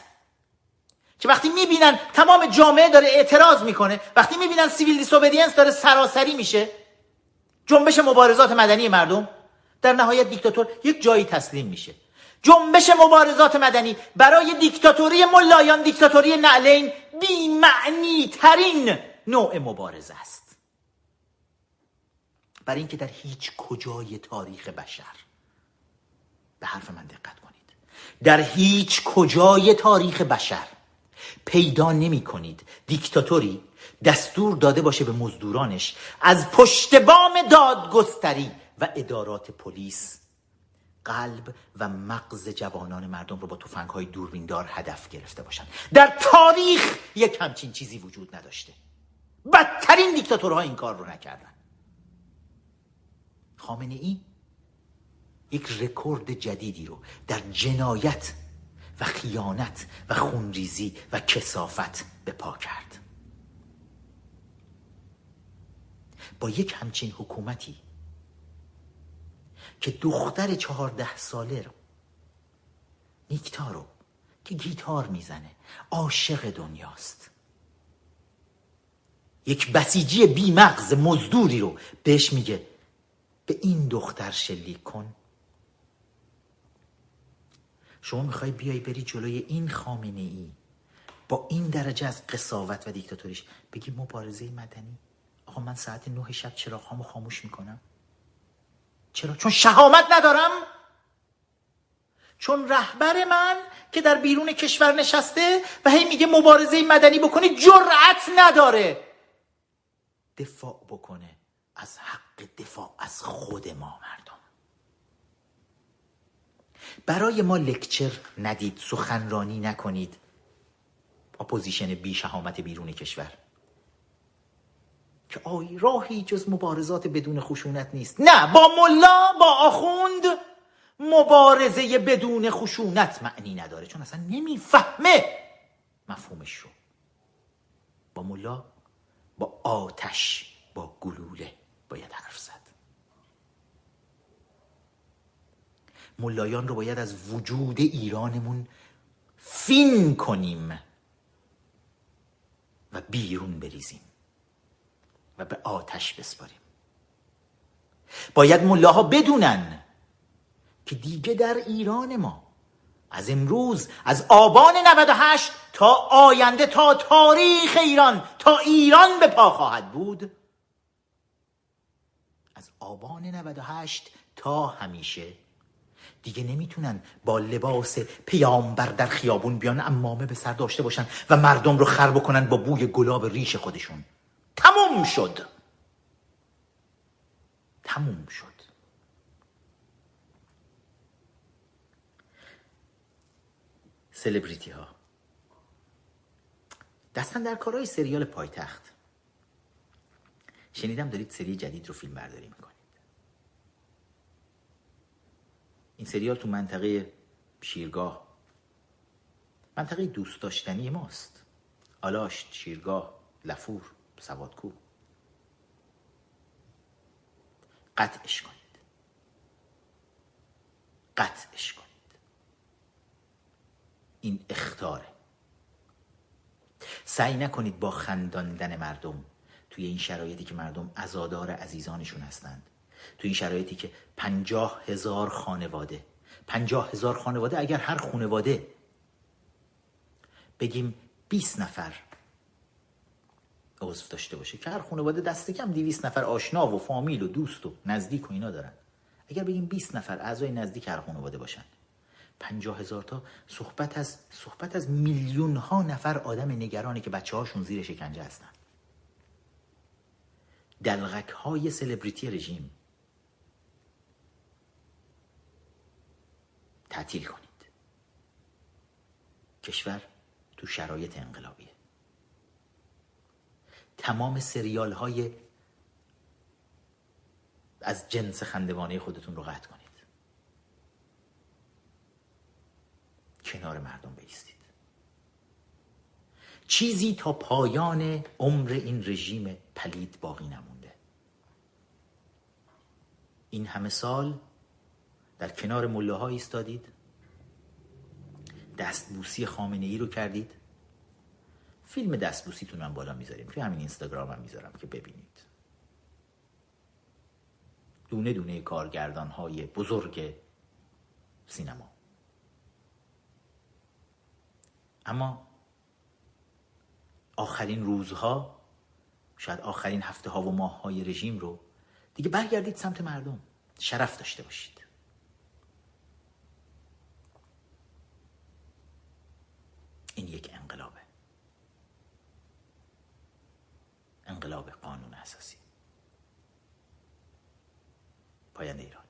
که وقتی می‌بینن تمام جامعه داره اعتراض می‌کنه وقتی می‌بینن سیویل دیسوبدینس داره سراسری میشه جنبش مبارزات مدنی مردم در نهایت دیکتاتور یک جایی تسلیم میشه. جنبش مبارزات مدنی برای دیکتاتوری ملایان دیکتاتوری نعلین معنی ترین نوع مبارزه است. برای اینکه در هیچ کجای تاریخ بشر به حرف من دقت کنید. در هیچ کجای تاریخ بشر پیدا نمی کنید دیکتاتوری دستور داده باشه به مزدورانش از پشت بام دادگستری و ادارات پلیس قلب و مغز جوانان مردم رو با توفنگ های دوربیندار هدف گرفته باشن. در تاریخ یک همچین چیزی وجود نداشته. بدترین دیکتاتورها این کار رو نکردن. خامنه ای یک رکورد جدیدی رو در جنایت و خیانت و خونریزی و کسافت به پا کرد. با یک همچین حکومتی که دختر چهارده ساله رو نیکتا رو که گیتار می‌زنه عاشق دنیاست. یک بسیجی بیمغز مزدوری رو بهش میگه به این دختر شلیک کن شما می‌خوای بیای بری جلوی این خامنه ای؟ با این درجه از قصاوت و دیکتاتوریش. بگی مبارزه مدنی. آقا من ساعت نه شب چراغ خاموش می‌کنم. چرا؟ چون شهامت ندارم؟ چون رهبر من که در بیرون کشور نشسته و هی میگه مبارزه مدنی بکنی جرأت نداره. دفاع بکنه. از حق دفاع از خود ما برای ما lecture ندید سخنرانی نکنید. اپوزیشن بی شهامت بیرون کشور. که آی راهی جز مبارزات بدون خشونت نیست. نه با ملا با آخوند مبارزه بدون خشونت معنی نداره. چون اصلا نمی‌فهمه مفهومش رو. با ملا با آتش با گلوله باید حرف زد. ملایان رو باید از وجود ایرانمون فین کنیم و بیرون بریزیم و به آتش بسپاریم. باید ملاها بدونن که دیگه در ایران ما از امروز از آبان 98 تا آینده تا تاریخ ایران تا ایران به پا خواهد بود. از آبان 98 تا همیشه دیگه نمی‌تونن با لباس پیامبر در خیابون بیان امامه به سر داشته باشن و مردم رو خر بکنن با بوی گلاب ریش خودشون. تموم شد. تموم شد. سلبریتی ها دستن در کارهای سریال پایتخت. شنیدم دارید سری جدید رو فیلم برداری می‌کنید. این سریال تو منطقه شیرگاه. منطقه دوست داشتنی ماست. آلاشت شیرگاه لفور سوادکو. قطعش کنید. قطعش کنید. این اختاره. سعی نکنید با خنداندن مردم توی این شرایطی که مردم ازادار عزیزانشون هستند توی این شرایطی که پنجاه هزار خانواده پنجاه هزار خانواده اگر هر خانواده بگیم 20 نفر عضو داشته باشه که هر خانواده دست کم 200 نفر آشنا و فامیل و دوست و نزدیک و اینا دارن. اگر بگیم 20 نفر اعضای نزدیک هر خانواده باشن پنجاه هزار تا صحبت از صحبت از میلیون ها نفر آدم نگرانی که بچه هاشون زیر شکنجه هستن. دلغک های سلبریتی رژیم. تعطیل کنید. کشور تو شرایط انقلابیه. تمام سریال های از جنس خندوانه خودتون رو قطع کنید. کنار مردم بیستید. چیزی تا پایان عمر این رژیم پلید باقی نمونده. این همه سال در کنار مله ایستادید. دستبوسی خامنه ای رو کردید. فیلم دستبوسیتون هم بالا می‌ذاریم. توی همین اینستاگرام هم می‌ذارم که ببینید. دونه دونه کارگردان های بزرگ سینما. اما آخرین روزها شاید آخرین هفته ها و ماه های رژیم رو دیگه برگردید سمت مردم. شرف داشته باشید. این یک انقلابه. انقلاب قانون اساسی. پاینده ایران.